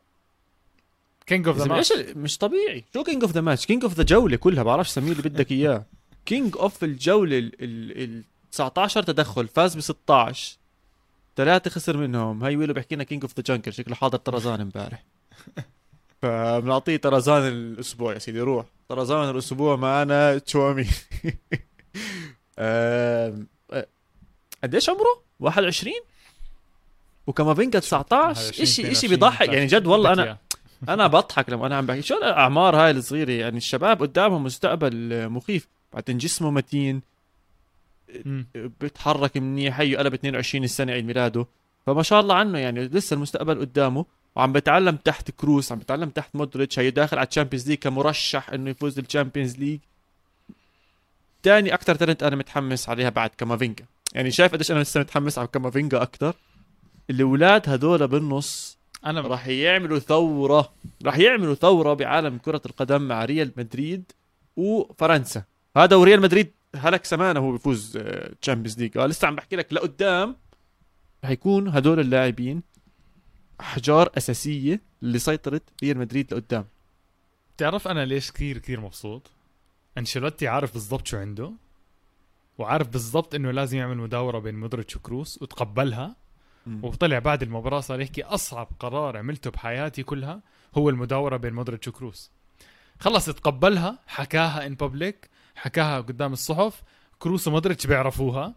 king of the match مش طبيعي. شو king of the match king of the جولة كلها بعرفش سميه اللي بدك إياه. (laughs) king of الجولة ال ال ال 19 تدخل فاز ب 16 ثلاثة خسر منهم. هاي ويلو بيحكي لنا king of the jungle شكله حاضر طرزان امبارح. (laughs) فبنعطيه طرزان الأسبوع يا سيدي روح. طرزان الأسبوع معنا تشوامي آم، (laughs) آه، قديش عمره؟ 21 وكامافينجا 19 شيء شيء بيضحك. يعني جد والله أنا (laughs) أنا بضحك لما أنا عم بحكي. شو الأعمار هاي الصغيرة؟ يعني الشباب قدامهم مستقبل مخيف. بعدين جسمه متين مم. بيتحرك منيح. هي قلب 22 السنة عيد ميلاده. فما شاء الله عنه يعني لسه المستقبل قدامه. وعم بتعلم تحت كروس عم بتعلم تحت مودريتش. هي داخل على ال Champions League كمرشح إنه يفوز بال Champions League. تاني أكثر talent أنا متحمس عليها بعد كامافينجا. يعني شايف قديش أنا لسه متحمس على كامافينجا أكثر الاولاد هذول بالنص أنا راح يعملوا ثورة راح يعملوا ثورة بعالم كرة القدم مع ريال مدريد وفرنسا. هذا وريال مدريد هلك سمانة هو بيفوز Champions League لسه عم بحكي لك لقدام راح يكون هدول اللاعبين أحجار أساسية لسيطرة ريال مدريد لقدام. بتعرف أنا ليش كثير كثير مبسوط؟ أنشيلوتي عارف بالضبط شو عنده وعارف بالضبط إنه لازم يعمل مداورة بين مودريتش وكروس وتقبلها. وطلع بعد المباراة صار يحكي أصعب قرار عملته بحياتي كلها هو المداورة بين مودريتش وكروس. خلص تقبلها حكاها in public حكاها قدام الصحف كروس ومودريتش بيعرفوها.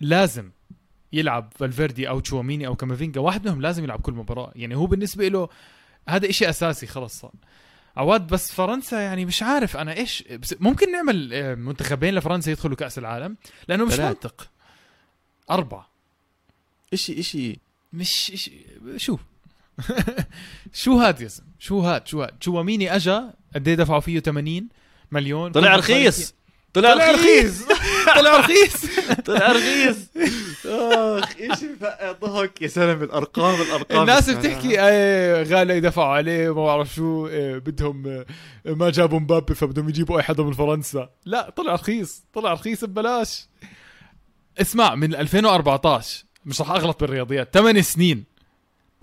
لازم يلعب فالفيردي أو تشواميني أو كامافينجا واحد منهم لازم يلعب كل مباراة. يعني هو بالنسبة له هذا إشي أساسي خلص صار. عواد بس فرنسا يعني مش عارف أنا إيش بس ممكن نعمل آه، منتخبين لفرنسا يدخلوا كأس العالم؟ لأنه مش. منطق. أربعة. اشي اشي مش إيش شو؟ (laughs) شو هاد يا زلمة؟ شو هاد؟ شو هاد؟ شواميني أجا؟ قد إيه دفعوا فيه 80 مليون؟ طلع رخيص. طلع رخيص. طلع رخيص. (laughs) طلع رخيص. آخ إيش ضحك. يا زلمه الارقام الارقام الناس. بتحكي إيه غالي دفعوا عليه ما بعرف شو إيه بدهم آه، ما جابوا مبابي فبدهم يجيبوا أي حدا من فرنسا. لا طلع رخيص. طلع رخيص ببلاش. اسمع من 2014 مش رح أغلط بالرياضيات 8 سنين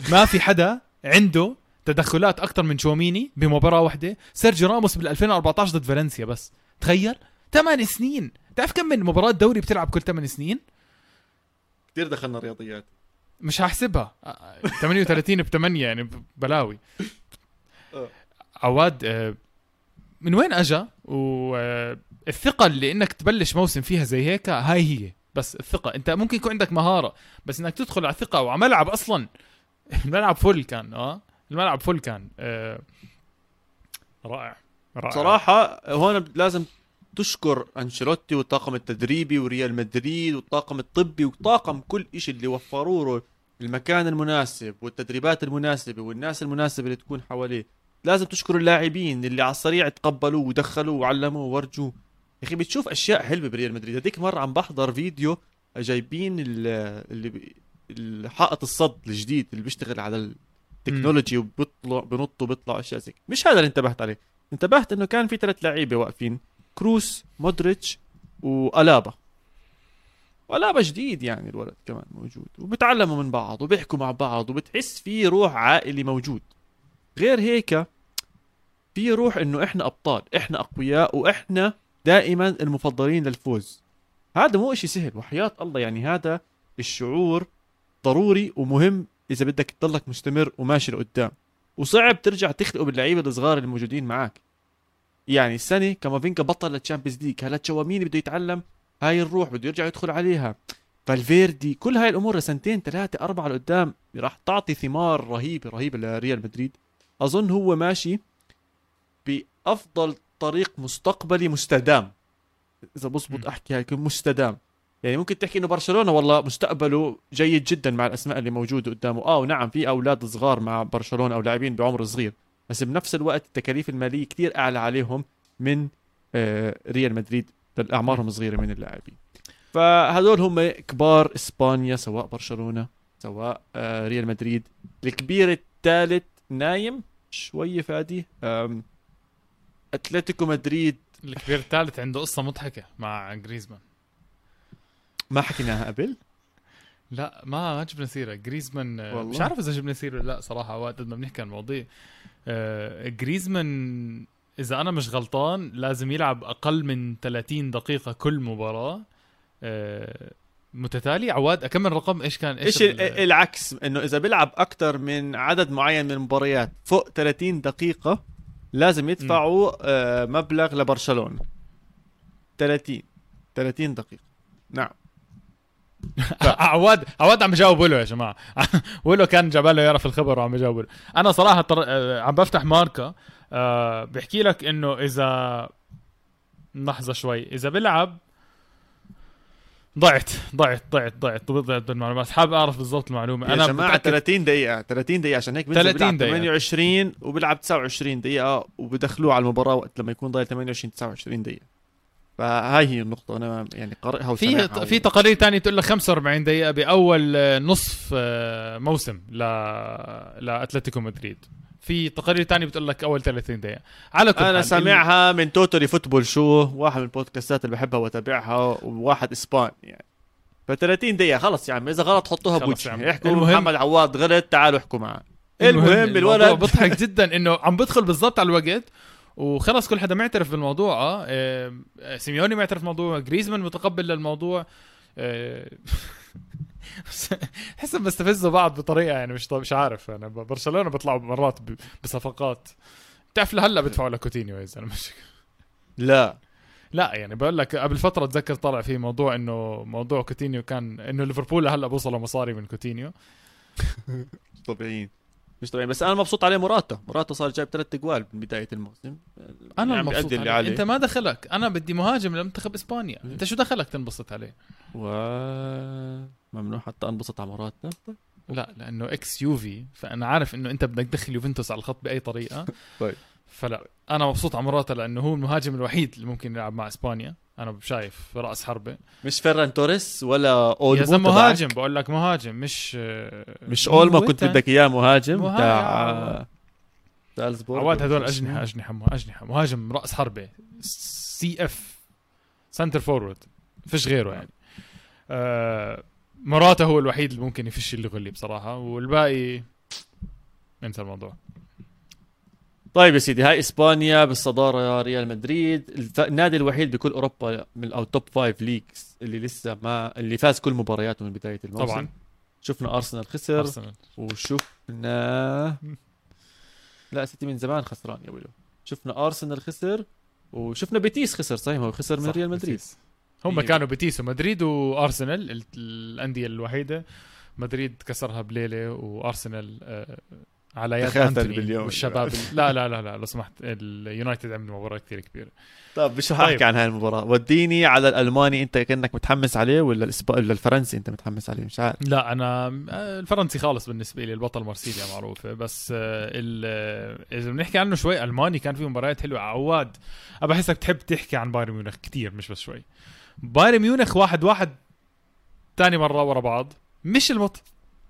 ما في حدا عنده تدخلات أكثر من شوميني بمباراة واحدة. سيرجيو راموس بال 2014 ضد فالنسيا بس. تخيل؟ 8 سنين. تعرف كم من مباراة دوري بتلعب كل 8 سنين؟ كثير دخلنا رياضيات مش هحسبها. 38 (laughs) ب 8 يعني بلاوي. آه. عواد آه، من وين أجا؟ والثقه اللي إنك تبلش موسم فيها زي هيك هاي هي. بس الثقة. أنت ممكن يكون عندك مهارة بس إنك تدخل على ثقه وعلى ملعب أصلا. (laughs) الملعب فل كان آه. الملعب فل كان. آه، رائع. رائع. صراحة هون لازم تشكر أنشيلوتي والطاقم التدريبي وريال مدريد والطاقم الطبي وطاقم كل إشي اللي وفروا له المكان المناسب والتدريبات المناسبة والناس المناسبة اللي تكون حواليه. لازم تشكر اللاعبين اللي على السريع تقبلوه ودخلوه وعلموه وورجوه. يا أخي بتشوف أشياء حلوة بريال مدريد. هذيك مرة عم بحضر فيديو جايبين ال- اللي الحائط الصد الجديد اللي بيشتغل على التكنولوجي وبيطلع بنط وبيطلع أشياء زي. مش هذا اللي انتبهت عليه. انتبهت إنه كان في ثلاث لعيبة واقفين. كروس مودريتش وألابا. وألابا جديد يعني الولد كمان موجود وبتعلموا من بعض وبيحكوا مع بعض وبتحس في روح عائلي موجود. غير هيك في روح إنه إحنا أبطال إحنا أقوياء وإحنا دائما المفضلين للفوز. هذا مو إشي سهل وحياة الله يعني هذا الشعور ضروري ومهم إذا بدك تضلك مستمر وماشي لقدام. وصعب ترجع تخلقه باللعيبة الصغار الموجودين معك يعني السنة كامافينجا بطل لل Champions League. هلا تشاوميني بده يتعلم هاي الروح بده يرجع يدخل عليها. فالفيردي كل هاي الأمور لسنتين ثلاثة أربعة لقدام راح تعطي ثمار رهيبه رهيبه لريال مدريد. أظن هو ماشي بأفضل طريق مستقبلي مستدام. إذا م. بزبط أحكي هيك مستدام. يعني ممكن تحكي إنه برشلونة والله مستقبله جيد جدا مع الأسماء اللي موجودة قدامه. آه ونعم في أولاد صغار مع برشلونة أو لاعبين بعمر صغير. بس بنفس الوقت التكاليف المالية كتير أعلى عليهم من آه ريال مدريد. أعمارهم صغيرة من اللاعبين. فهذول هم كبار إسبانيا سواء برشلونة سواء آه، ريال مدريد. الكبير الثالث نايم شوي فادي. أتلتيكو مدريد. الكبير الثالث عنده قصة مضحكة مع جريزمان. ما حكيناها قبل. لا ما ما جبنا سيرة. جريزمان آه، والله. مش عارف إذا جبنا سيرة ولا لا صراحة وقت ما بنحكي عن المواضيع. آه، جريزمان إذا أنا مش غلطان لازم يلعب أقل من 30 دقيقة كل مباراة. آه، متتالي؟ عواد أكمل رقم؟ إيش كان إيش ال- العكس؟ إنه إذا بيلعب أكثر من عدد معين من المباريات فوق 30 دقيقة لازم يدفعوا آه، مبلغ لبرشلونة. 30 30 دقيقة. نعم. (laughs) عواد عواد عم بجاوب له يا جماعة. (laughs) ولو كان جباله يعرف الخبر وعم بجاوب له أنا صراحة طر... آه، عم بفتح ماركة آه بحكي لك إنه إذا لحظة شوي إذا بلعب ضعت ضعت ضعت ضعت ضعت بالمعلومات. حابب أعرف بالضبط المعلومة. يا أنا جماعة متأكد 30 دقيقة 30 دقيقة عشان هيك بنزل 30 بيلعب دقيقة. 28 وبيلعب 29 دقيقة وبدخلوه على المباراة وقت لما يكون ضايل 28 29 دقيقة. فهاي هي النقطة أنا يعني قارئها في وسامعها في تقارير تانية تقول لك 45 دقيقة بأول آه، نصف آه، موسم ل لأتلتيكو مدريد. في تقارير تانية بتقول لك أول 30 دقيقة. على كل أنا سامعها من توتالي فوتبول شو واحد من ال podcastات اللي بحبها وأتابعها وواحد إسباني يعني. ف 30 دقيقة خلص يا عم إذا غلط حطوها. بوجهي. احكوا المهم- محمد عواد غلط تعالوا احكوا معه. المهم المهم الولد بضحك جدا إنه عم بدخل بالضبط على الوقت وخلص كل حدا معترف بالموضوع آه آه، سيميوني معترف بالموضوع جريزمان متقبل للموضوع آه، (laughs) حسب بستفزوا بعض بطريقة يعني مش مش عارف أنا برشلونة بيطلعوا مرات بصفقات. بتعرف لهلأ بدفعوا لكوتينيو يا زلمه مش لا. لا يعني بقول لك قبل فترة اتذكر طلع في موضوع إنه موضوع كوتينيو كان إنه ليفربول هلا بوصلوا مصاري من كوتينيو. مش (laughs) طبيعيين. مش طبيعيين بس أنا مبسوط عليه موراتا موراتا صار جايب ثلاث اجوال من بداية الموسم. أنا المبسوط بيأدي اللي عليه. أنت ما دخلك. أنا بدي مهاجم لمنتخب إسبانيا. أنت شو دخلك تنبسط عليه؟ و ممنوع حتى أنبسط على موراتا لا لأنه ex يوفي. فأنا عارف إنه أنت بدك تدخل يوفنتوس على الخط بأي طريقة. (laughs) طيب. فلا أنا مبسوط على موراتا لأنه هو المهاجم الوحيد اللي ممكن يلعب مع إسبانيا. أنا شايف رأس حربة. مش فيران توريس ولا اولمو يا زلمة؟ مهاجم بقول لك مهاجم مش مش اولمو كنت. بدك إياه مهاجم. تاع سالزبورغ عواد هدول أجنحة؟ أجنحة أجنحة. مهاجم رأس حربة. CF. centre forward. فيش غيره يعني. آه موراتا هو الوحيد اللي ممكن يفش لي غلي بصراحة. والباقي انسى الموضوع. طيب يا سيدي هاي إسبانيا بالصدارة ريال مدريد. النادي الوحيد بكل أوروبا من ال top five leagues اللي لسه ما اللي فاز كل مبارياته من بداية الموسم طبعا شفنا أرسنال خسر أرسنال وشفنا لا ستي من زمان خسران يا ولو شفنا أرسنال خسر وشفنا بيتيس خسر صحيح هو خسر من ريال مدريد بيتيس. هم إيه. كانوا بيتيس ومدريد وأرسنال ال- الأندية الوحيدة مدريد كسرها بليلة وأرسنال آه، على يد أنتوني باليوم. والشباب ال- لا لا لا لا لو سمحت اليونايتد عمل مباراة كثير كبيرة. طيب مش طيب. حاحكي عن هاي المباراة؟ وديني على الألماني أنت كأنك متحمس عليه ولا الإسب... ولا الفرنسي أنت متحمس عليه؟ مش عارف. لا أنا آه، الفرنسي خالص بالنسبة لي البطل مارسيليا معروفة. بس آه، ال- آه، إذا بنحكي عنه شوي ألماني كان فيه مباريات حلوة. عواد أنا بحسك بتحب تحكي عن بايرن ميونخ كتير مش بس شوي. بايرن ميونخ واحد واحد تاني مرة ورا بعض. مش المت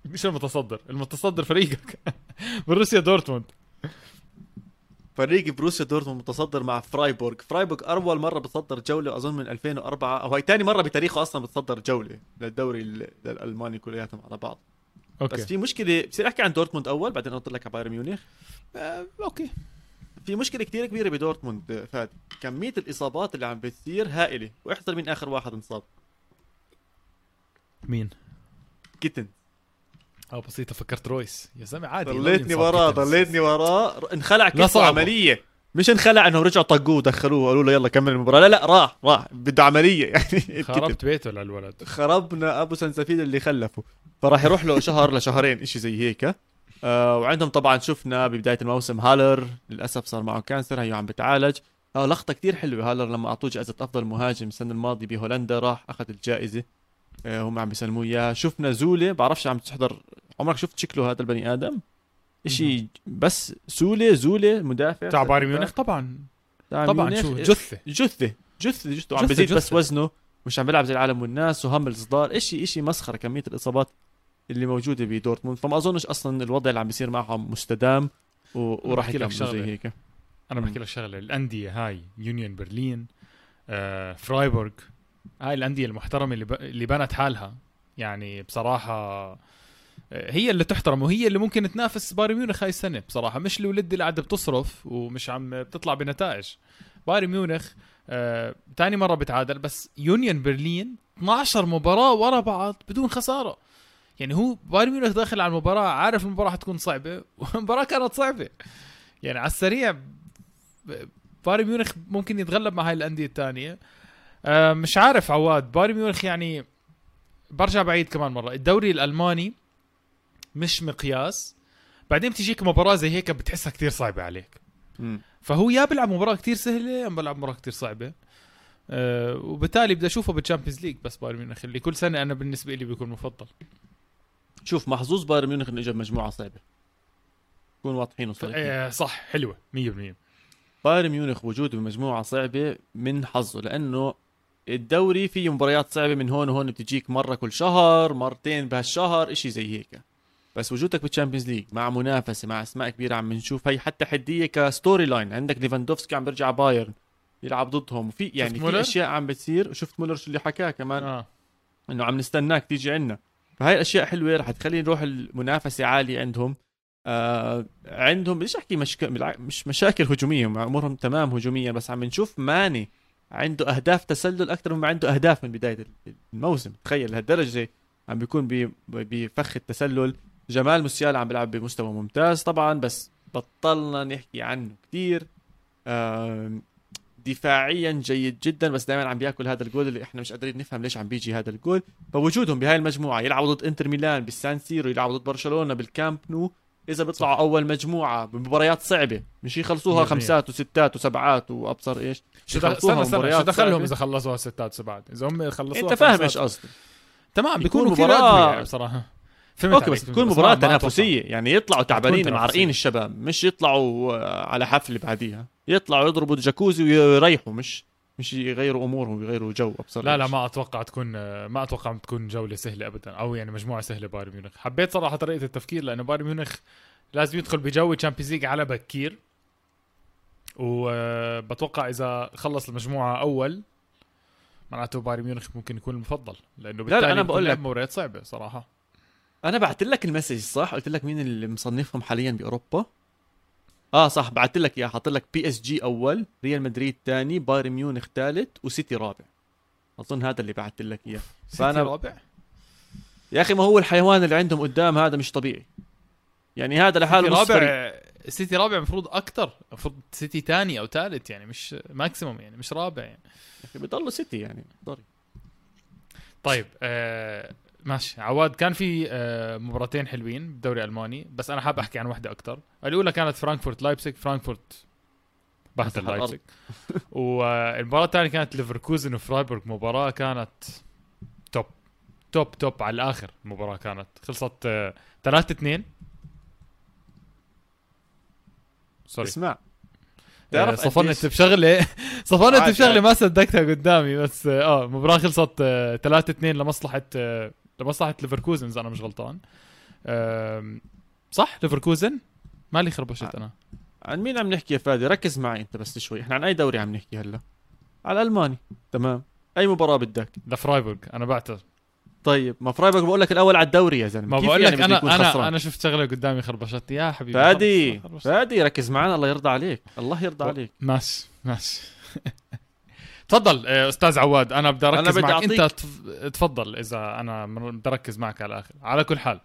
مش المتصدر المتصدر فريقك. (laughs) بروسيا دورتموند. فريق بروسيا دورتموند متصدر مع فرايبورغ. فرايبورغ أول مرة بتصدر جولة أظن من 2004 أو هي ثاني مرة بتاريخه أصلا بتصدر جولة للدوري ال- الالماني كلياتهم على بعض. أوكي. بس في مشكلة بصير أحكي عن دورتموند أول بعدين انط لك على بايرن ميونخ. آه، أوكي. في مشكلة كتير كبيرة بدورتموند فادي كمية الإصابات اللي عم بتصير هائلة. واحزر مين آخر واحد انصاب. مين؟ جيتنز. آه بسيطة فكرت رويس. يا زلمة عادي ضليتني وراه. ضليتني وراه. انخلع كتفه. عملية. مش انخلع انهم رجعوا طقوه ودخلوه قالوا له يلا كمل المباراة. لا لا راح راح. بده عملية. (laughs) يعني. خربت بيته للولد. خربنا أبو سنسفيل اللي خلفه. فراح يروح له شهر (laughs) لشهرين إشي زي هيك. آه وعندهم طبعا شفنا ببداية الموسم هالر. للأسف صار معه cancer هيو عم بتعالج. آه لقطة كتير حلوة. هالر لما أعطوه جائزة أفضل مهاجم السنة الماضية بهولندا راح أخذ الجائزة. آه هم عم بيسلموه إياها. شفنا زولة بعرفش عم تحضر عمرك شفت شكله هذا البني آدم؟ إشي بس سولة زولة مدافع تاع بايرن ميونخ طبعا. طبعا. شو جثة. جثة جثة جثة. وعم جثة- بزيد بس جثة. وزنه مش عم بيلعب زي العالم والناس وهم الصدار إشي إشي مسخرة كمية الإصابات اللي موجودة بدورتموند. فما أظنش أصلا الوضع اللي عم بيصير معهم مستدام. و... وراح يكملوا زي شغلة. هيك. أنا. بحكي لك شغلة. الأندية هاي يونيون برلين آه، فرايبورغ هاي الأندية المحترمة اللي, ب... اللي بنت حالها. يعني بصراحة هي اللي تحترم وهي اللي ممكن تنافس بايرن ميونخ هاي السنة بصراحة. مش الولد اللي قاعدة بتصرف ومش عم بتطلع بنتائج. بايرن ميونخ آه، تاني مرة بتعادل بس يونيون برلين 12 مباراة ورا بعض بدون خسارة. يعني هو بايرن ميونخ داخل على المباراة عارف المباراة حتكون صعبة (laughs) والمباراة كانت صعبة. يعني على السريع بايرن ميونخ ممكن يتغلب مع هاي الأندية الثانية آه، مش عارف عواد بايرن ميونخ يعني برجع بعيد كمان مرة. الدوري الألماني مش مقياس. بعدين بتجيك مباراة زي هيك بتحسها كتير صعبة عليك. مم. فهو يا بيلعب مباراة كتير سهلة يا بيلعب مباراة كتير صعبة. أه وبالتالي بدي أشوفه بال Champions League بس بايرن ميونخ اللي كل سنة أنا بالنسبة لي بيكون مفضل. شوف محظوظ بايرن ميونخ إنه اجى بمجموعه صعبة. نكون واضحين وصريحين. أه صح حلوة 100% بايرن ميونخ وجوده بمجموعة صعبة من حظه لأنه الدوري فيه مباريات صعبة من هون وهون بتجيك مرة كل شهر مرتين بهالشهر إشي زي هيك. بس وجودك بال Champions League مع منافسة مع أسماء كبيرة عم نشوف. هي حتى حدية ك story line عندك ليفاندوفسكي عم بيرجع بايرن يلعب ضدهم. وفي يعني؟ في أشياء عم بتصير. وشفت مولر شو اللي حكاه كمان. آه. إنه عم نستناك تيجي عنا. فهاي الأشياء حلوة. رح تخلي نروح المنافسة عالية عندهم. آه عندهم بديش أحكي مشك... مش مشاكل هجومية. هم أمورهم تمام هجوميا بس عم نشوف ماني عنده أهداف تسلل أكثر مما عنده أهداف من بداية الموسم. تخيل لهالدرجة عم بيكون بي... بفخ التسلل. جمال موسيالا عم بيلعب بمستوى ممتاز طبعا بس بطلنا نحكي عنه كثير دفاعيا جيد جدا بس دائما عم بياكل هذا الجول اللي إحنا مش قادرين نفهم ليش عم بيجي هذا الجول. فوجودهم بهاي المجموعة يلعبوا ضد إنتر ميلان بالسان سيرو يلعبوا ضد برشلونة بالكامب نو. إذا بيطلعوا أول مجموعة بمباريات صعبة مش يخلصوها. خمسات وستات وسبعات وأبصر إيش شو دخ- يخلصوها استنى استنى مباريات شو دخلهم. إذا خلصوها ستات سبعات إذا هم خلصوها أنت فاهم إيش قصدي. تمام يكون بيكونوا كثير مباراة- أقوياء بصراحة. فهمت أوكي بس. تكون مباراة. تنافسية يعني يطلعوا تعبانين. معرقين الشباب مش يطلعوا آه، على حفله بعديها يطلعوا يضربوا جاكوزي ويريحوا مش مش يغيروا أمورهم ويغيروا جو ابصر لا لا. ما أتوقع تكون ما أتوقع تكون جولة سهلة ابدا أو يعني مجموعة سهلة بايرن ميونخ حبيت صراحة طريقة التفكير لأنه بايرن ميونخ لازم يدخل بجو Champions League على بكير وبتوقع إذا خلص المجموعة أول معناته بايرن ميونخ ممكن يكون المفضل لأنه لا، بالتالي أنا بكون بقول لعب لك- مباريات صعبة صراحة أنا بعت لك ال message صح؟ قلت لك مين اللي مصنفهم حاليا بأوروبا؟ آه صح بعت لك اياه حاط لك PSG أول ريال مدريد ثاني بايرن ميونخ ثالث وسيتي رابع. أظن هذا اللي بعت لك إياه. سيتي فأنا- رابع؟ يا أخي ما هو الحيوان اللي عندهم قدام هذا مش طبيعي. يعني هذا لحاله سيتي. رابع سيتي رابع المفروض أكثر المفروض سيتي ثاني أو ثالث يعني مش maximum يعني مش رابع يعني. بضلوا سيتي يعني ضري طيب آه ماشي. عواد كان في آه مباراتين حلوين بالدوري الالماني بس أنا حاب أحكي عن واحدة أكثر الأولى كانت فرانكفورت لايبسك فرانكفورت بهدل الأرض. لايبسك (laughs) والمباراة الثانية كانت ليفركوزن وفرايبورغ مباراة كانت top top top على الآخر المباراه كانت. خلصت آه 3 2 sorry اسمع. تعرف تعرف صفنت بشغله (laughs) صفنت بشغله. ما صدقتها قدامي بس آه المباراه خلصت 3 2 لمصلحة آه، لمصلحه ليفركوزن إذا أنا مش غلطان. صح؟ ليفركوزن؟ مالي خربشت أنا. عن مين عم نحكي يا فادي؟ ركز معي أنت بس شوي. إحنا عن أي دوري عم نحكي هلا؟ على الالماني تمام. أي مباراة بدك؟ لفرايبورغ أنا بعتذر. طيب ما فرايبورغ بقول لك الأول على الدوري يا زلمة. ما كيف بقول يعني لك بده أنا أنا خسران؟ أنا شفت شغلة قدامي خربشت يا حبيبي فادي. فادي ركز معنا الله يرضى عليك. الله يرضى عليك. ماشي ماشي. (laughs) تفضل آه، أستاذ عواد أنا بدي أنا أركز بدي معك. أنت تف- تفضل إذا أنا بدي أركز معك على الآخر. على كل حال.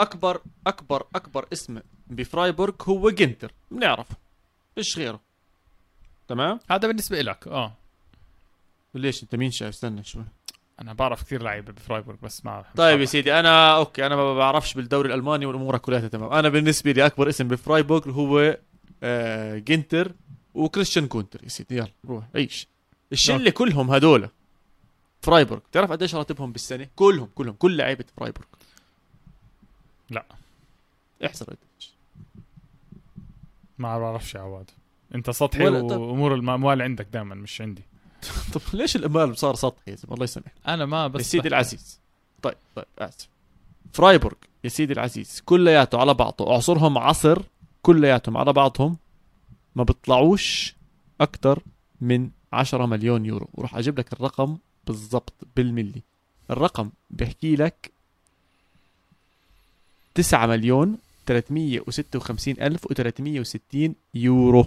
أكبر أكبر أكبر اسم بفرايبورغ هو جنتر. بنعرفه. فيش غيره؟ تمام؟ هذا بالنسبة لك آه. ليش؟ أنت مين شايف؟ استنى شوي. أنا بعرف كثير لعيبة بفرايبورغ بس ما طيب يا سيدي أنا okay أنا ما بعرفش بالدوري الألماني والأمور كلها تمام. أنا بالنسبة لي أكبر اسم بفرايبورغ هو آه جنتر وكريستيان كونتر. يا سيدي يلا روح عيش. الشلة كلهم هدول فرايبورغ. تعرف قديش راتبهم بالسنة؟ كلهم كلهم. كل لعيبة فرايبورغ. لا. احسب قديش ما بعرفش يا عواد. انت سطحي. وامور الاموال عندك دائما مش عندي. (laughs) طب ليش الامال صار سطحي يا زلمة؟ الله يسامحك. أنا ما بس يا سيدي. العزيز. طيب طيب آسف. فرايبورغ يا سيدي العزيز كلياته على بعضه. اعصرهم عصر كلياتهم على بعضهم ما بيطلعوش أكثر من 10 مليون يورو. وراح أجيب لك الرقم بالضبط بالملي. الرقم بيحكي لك 9 مليون 356 ألف و360 يورو.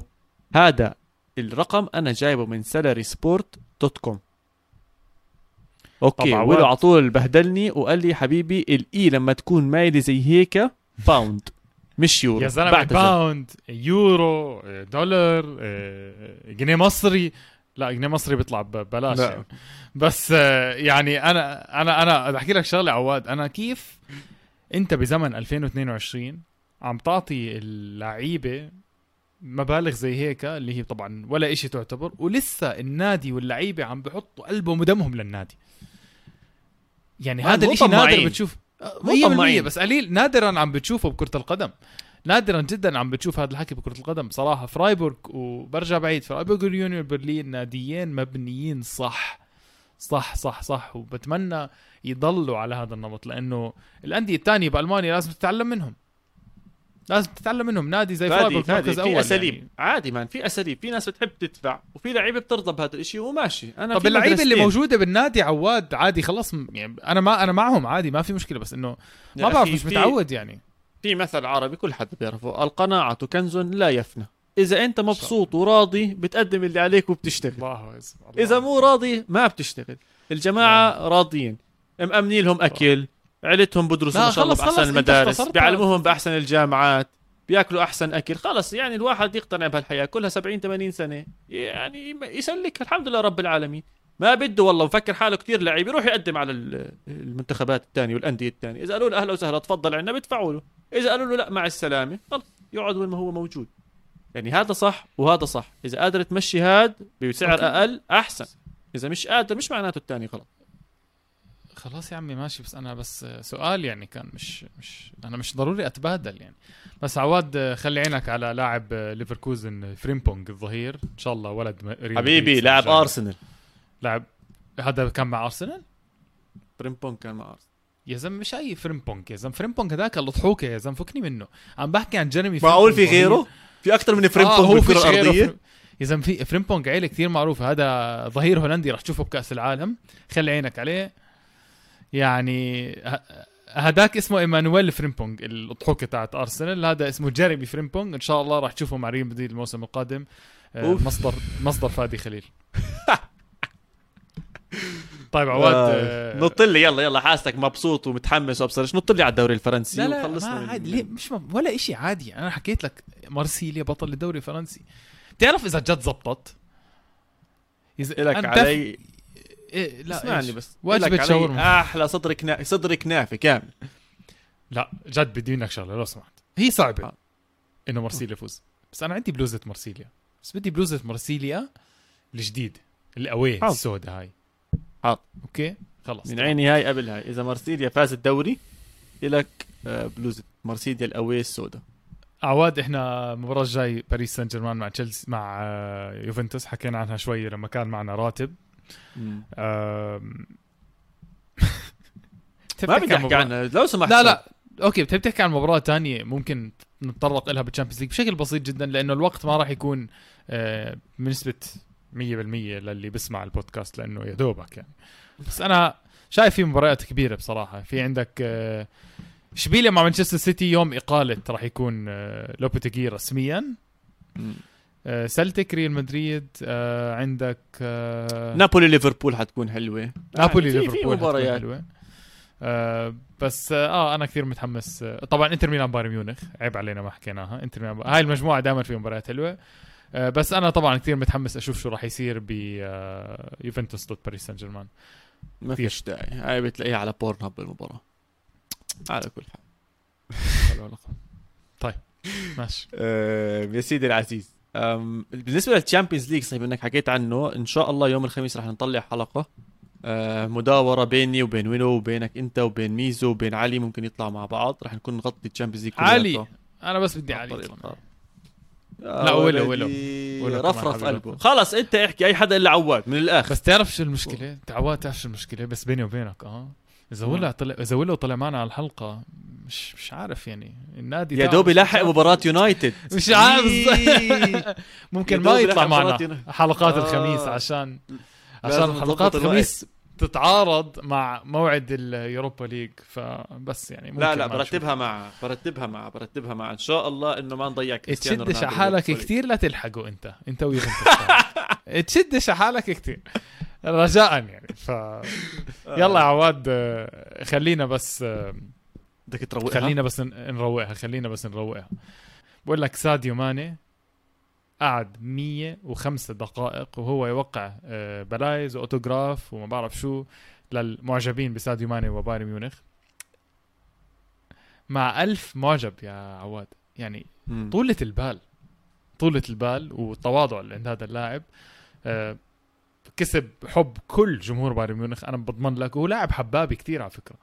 هذا الرقم أنا جايبه من salary sport dot com. okay ولو. على طول بهدلني وقال لي حبيبي ال E لما تكون مايلة زي هيك pound مش يورو. يا زلمة. pound يورو دولار آه، جنيه مصري. لا جنيه مصري بيطلع ببلاش لا. يعني. بس آه، يعني أنا أنا أنا بدي أحكي لك شغلة عواد أنا كيف أنت بزمن 2022 عم تعطي اللعيبة مبالغ زي هيك اللي هي طبعا ولا إشي تعتبر ولسه النادي واللعيبة عم بحطوا قلبهم ودمهم للنادي يعني هذا الإشي نادر. بتشوف مو 100% طماعين. بس قليل نادرا عم بتشوفه بكرة القدم نادرا جدا عم بتشوف هذا الحكي بكرة القدم. بصراحة فرايبورغ وبرجع بعيد. فرايبورغ واليونيون برلين ناديين مبنيين صح. صح صح صح. وبتمنى يضلوا على هذا النمط لأنه الأندية الثانية بألمانيا لازم تتعلم منهم. لازم تتعلم منهم. نادي زي فرايبورغ مركز في أول أساليب. يعني. عادي مان في أساليب. في ناس بتحب تدفع وفي لعيبة بترضى بهذا الشيء وماشي أنا طب في اللعيبة اللي. موجودة بالنادي عواد عادي خلص. يعني أنا ما أنا معهم عادي ما في مشكلة بس إنه ما بعرف مش في- متعود يعني. في مثل عربي كل حد بيعرفه. القناعة كنز لا يفنى. إذا أنت مبسوط وراضي بتقدم اللي عليك وبتشتغل. الله إذا مو راضي ما بتشتغل. الجماعة راضيين. مأمنين لهم أكل عيلتهم بدرسوا ما شاء الله بأحسن المدارس. بيعلموهم بأحسن الجامعات بيأكلوا أحسن أكل. خلص يعني الواحد يقتنع بهالحياة كلها 70 80 سنة. يعني يسلك الحمد لله رب العالمين. ما بده والله مفكر حاله كتير لعيب يروح يقدم على ال- المنتخبات الثانية والأندية الثانية إذا قالوا له أهلا وسهلا تفضل عنا بدفعوا له. إذا قالوا له لا مع السلامة خلص يقعد وين ما هو موجود. يعني هذا صح وهذا صح. إذا قادر تمشي هاد بسعر okay. أقل أحسن. إذا مش قادر مش معناته الثاني غلط. خلاص يا عمي ماشي بس أنا بس سؤال يعني كان مش مش أنا مش ضروري أتبادل يعني. بس عواد خلي عينك على لاعب ليفركوزن فريمبونج الظهير. إن شاء الله ولد حبيبي لاعب الجاي. لاعب هذا كان مع أرسنال؟ بريمبون كان مع أرسنال. يا زلمة مش أي فريمبونج يا زلمة. فريمبونج هذاك الضحوكه يا زلمة فكني منه. عم بحكي عن جيريمي معقول في فريمبونج غيره؟ في أكثر من آه فريمبون هو غيره الأرضية؟ فريم- يا زلمة في فريمبونج عيله كثير معروفه هذا ظهير هولندي رح تشوفه بكأس العالم. خلي عينك عليه. يعني هداك اسمه إيمانويل فريمبونج الضحوكه تاعت أرسنال. هذا اسمه جيريمي فريمبونج إن شاء الله راح تشوفه مع ريال مدريد الموسم القادم. آه، أوف. مصدر مصدر فادي خليل. طيب عواد آه، نط لي يلا يلا حاسك مبسوط ومتحمس وابصرش نط لي على الدوري الفرنسي؟ لا لا وخلصنا ما عادي ليه؟ مش م... ولا إشي عادي. أنا حكيت لك مارسيليا بطل الدوري الفرنسي. بتعرف إذا جد زبطت؟ إذا أنا بتعرف- علي إيه لا اسمعني إيش؟ بس. وجبة إلك علي؟ شاورما. أحلى صدر كنا... صدر كنافه كامل. لا جد بدي منك شغلة لو سمحت. هي صعبة آه. إنه مارسيليا يفوز. بس أنا عندي بلوزة مارسيليا. بس بدي بلوزة مارسيليا الجديد القوي حاضر. السوداء هاي. حاضر. أوكي. خلص من عيني هاي قبل هاي إذا مارسيليا فاز الدوري إلك آه، بلوزة مارسيليا القوية السوداء. عواد إحنا المباراه الجاي باريس سان جيرمان مع تشيلسي مع آه، يوفنتوس. حكينا عنها شوي لما كان معنا راتب. (laughs) ما بدي أحكي عنها لو سمحت. لا لا. okay بتحب تحكي عن مباراة تانية ممكن نتطرق لها بال Champions League بشكل بسيط جدا لأنه الوقت ما راح يكون آه، بنسبه 100% للي بيسمع البودكاست لأنه يا دوبك يعني. بس أنا شايف في مباريات كبيرة بصراحة. في عندك آه، إشبيليا مع مانشستر سيتي يوم إقالة راح يكون آه، لوبيتيجي رسميا. آه، سلتيك ريال مدريد عندك نابولي ليفربول حتكون حلوة. نابولي يعني في- ليفربول في حتكون مباريات. حلوة. آه بس آه آه، أنا كثير متحمس. آه طبعا إنتر ميلان بايرن ميونخ. عيب علينا ما حكيناها. إنتر ميلان هاي المجموعة دائما في مباريات حلوة. بس أنا طبعا كثير متحمس أشوف شو راح يصير ب آه يوفنتوس ضد باريس سان جيرمان ما فيش داعي. هاي بتلاقيها على Pornhub المباراة على كل حال. (laughs) طيب ماشي. آه، يا سيدي العزيز بالنسبة لل Champions League صحيح انك حكيت عنه إن شاء الله يوم الخميس رح نطلع حلقة آه، مداورة بيني وبين وينو وبينك أنت وبين ميزو وبين علي ممكن يطلعوا مع بعض. رح نكون نغطي ال Champions League علي. أنا بس بدي علي. لا ولو ولو ولو رفرف قلبه. خلص أنت احكي أي حدا إلا عواد. من الآخر. بس تعرف شو المشكلة؟ أنت عواد تعرف شو المشكلة؟ بس بيني وبينك آه. إذا ولا طلع إذا ولا طلع معنا على الحلقة مش مش عارف يعني. النادي يا دوب يلاحق مباراة يونايتد. (laughs) مش عارف. ممكن ما يطلع معنا. حلقات آه. الخميس عشان عشان حلقات الخميس. تتعارض مع موعد اليوروبا ليج فبس يعني لا لا برتبها مع برتبها مع برتبها مع. إن شاء الله إنه ما نضيع كريستيانو تشدش على حالك كثير لا تلحقوا أنت. أنت ويوفنتوس تشدش على حالك كثير رجاء يعني. ف يلا يا عواد خلينا بس بدك تروقها؟ خلينا بس نروقها خلينا بس نروقها. بقول لك ساديو ماني قعد 105 دقائق وهو يوقع آه، بلايز وأوتوغراف وما بعرف شو للمعجبين بساديو ماني وبايرن ميونخ. مع ألف معجب يا عواد. يعني طولة البال طولة البال والتواضع اللي عند هذا اللاعب آه، كسب حب كل جمهور بايرن ميونخ. أنا بضمن لك وهو لاعب حبابي كثير على فكرة.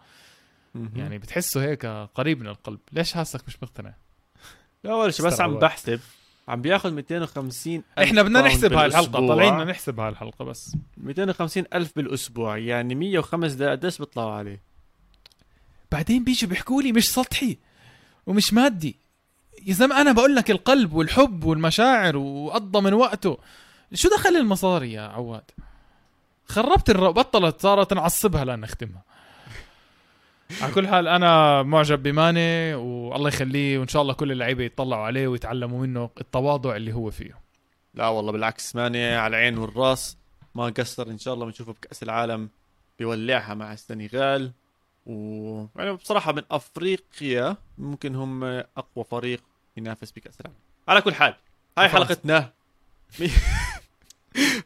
يعني بتحسه هيك قريب من القلب. ليش حاسك مش مقتنع؟ لا اول شيء بس عم بحسب. عم بياخذ 250 إحنا بدنا نحسب هاي الحلقة طالعين بدنا نحسب هاي الحلقة بس 250 ألف بالأسبوع يعني 105 دقائق. قديش بيطلعوا عليه؟ بعدين بيجوا بيحكوا لي مش سطحي ومش مادي. يا زلمة أنا بقول لك القلب والحب والمشاعر وقضى من وقته. شو دخل المصاري يا عواد؟ خربت الر... بطلت صارت نعصبها لنختمها على كل حال أنا معجب بماني والله يخليه وإن شاء الله كل اللعيبة يطلعوا عليه ويتعلموا منه التواضع اللي هو فيه. لا والله بالعكس ماني على العين والراس ما قصر إن شاء الله بنشوفه بكأس العالم بيولعها مع السنغال. و يعني بصراحة من أفريقيا ممكن هم أقوى فريق ينافس بكأس العالم. على كل حال هاي حلقتنا. (laughs)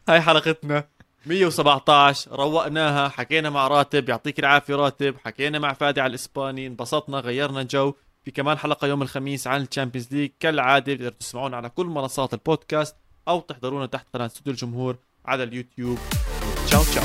هاي حلقتنا. 117 روقناها حكينا مع راتب يعطيك العافية راتب حكينا مع فادي على الإسباني انبسطنا غيرنا جو. في كمان حلقة يوم الخميس عن ال Champions League. كالعادة بتقدروا تسمعونا على كل منصات البودكاست أو تحضرونا تحت قناة استوديو الجمهور على اليوتيوب. تشاو تشاو.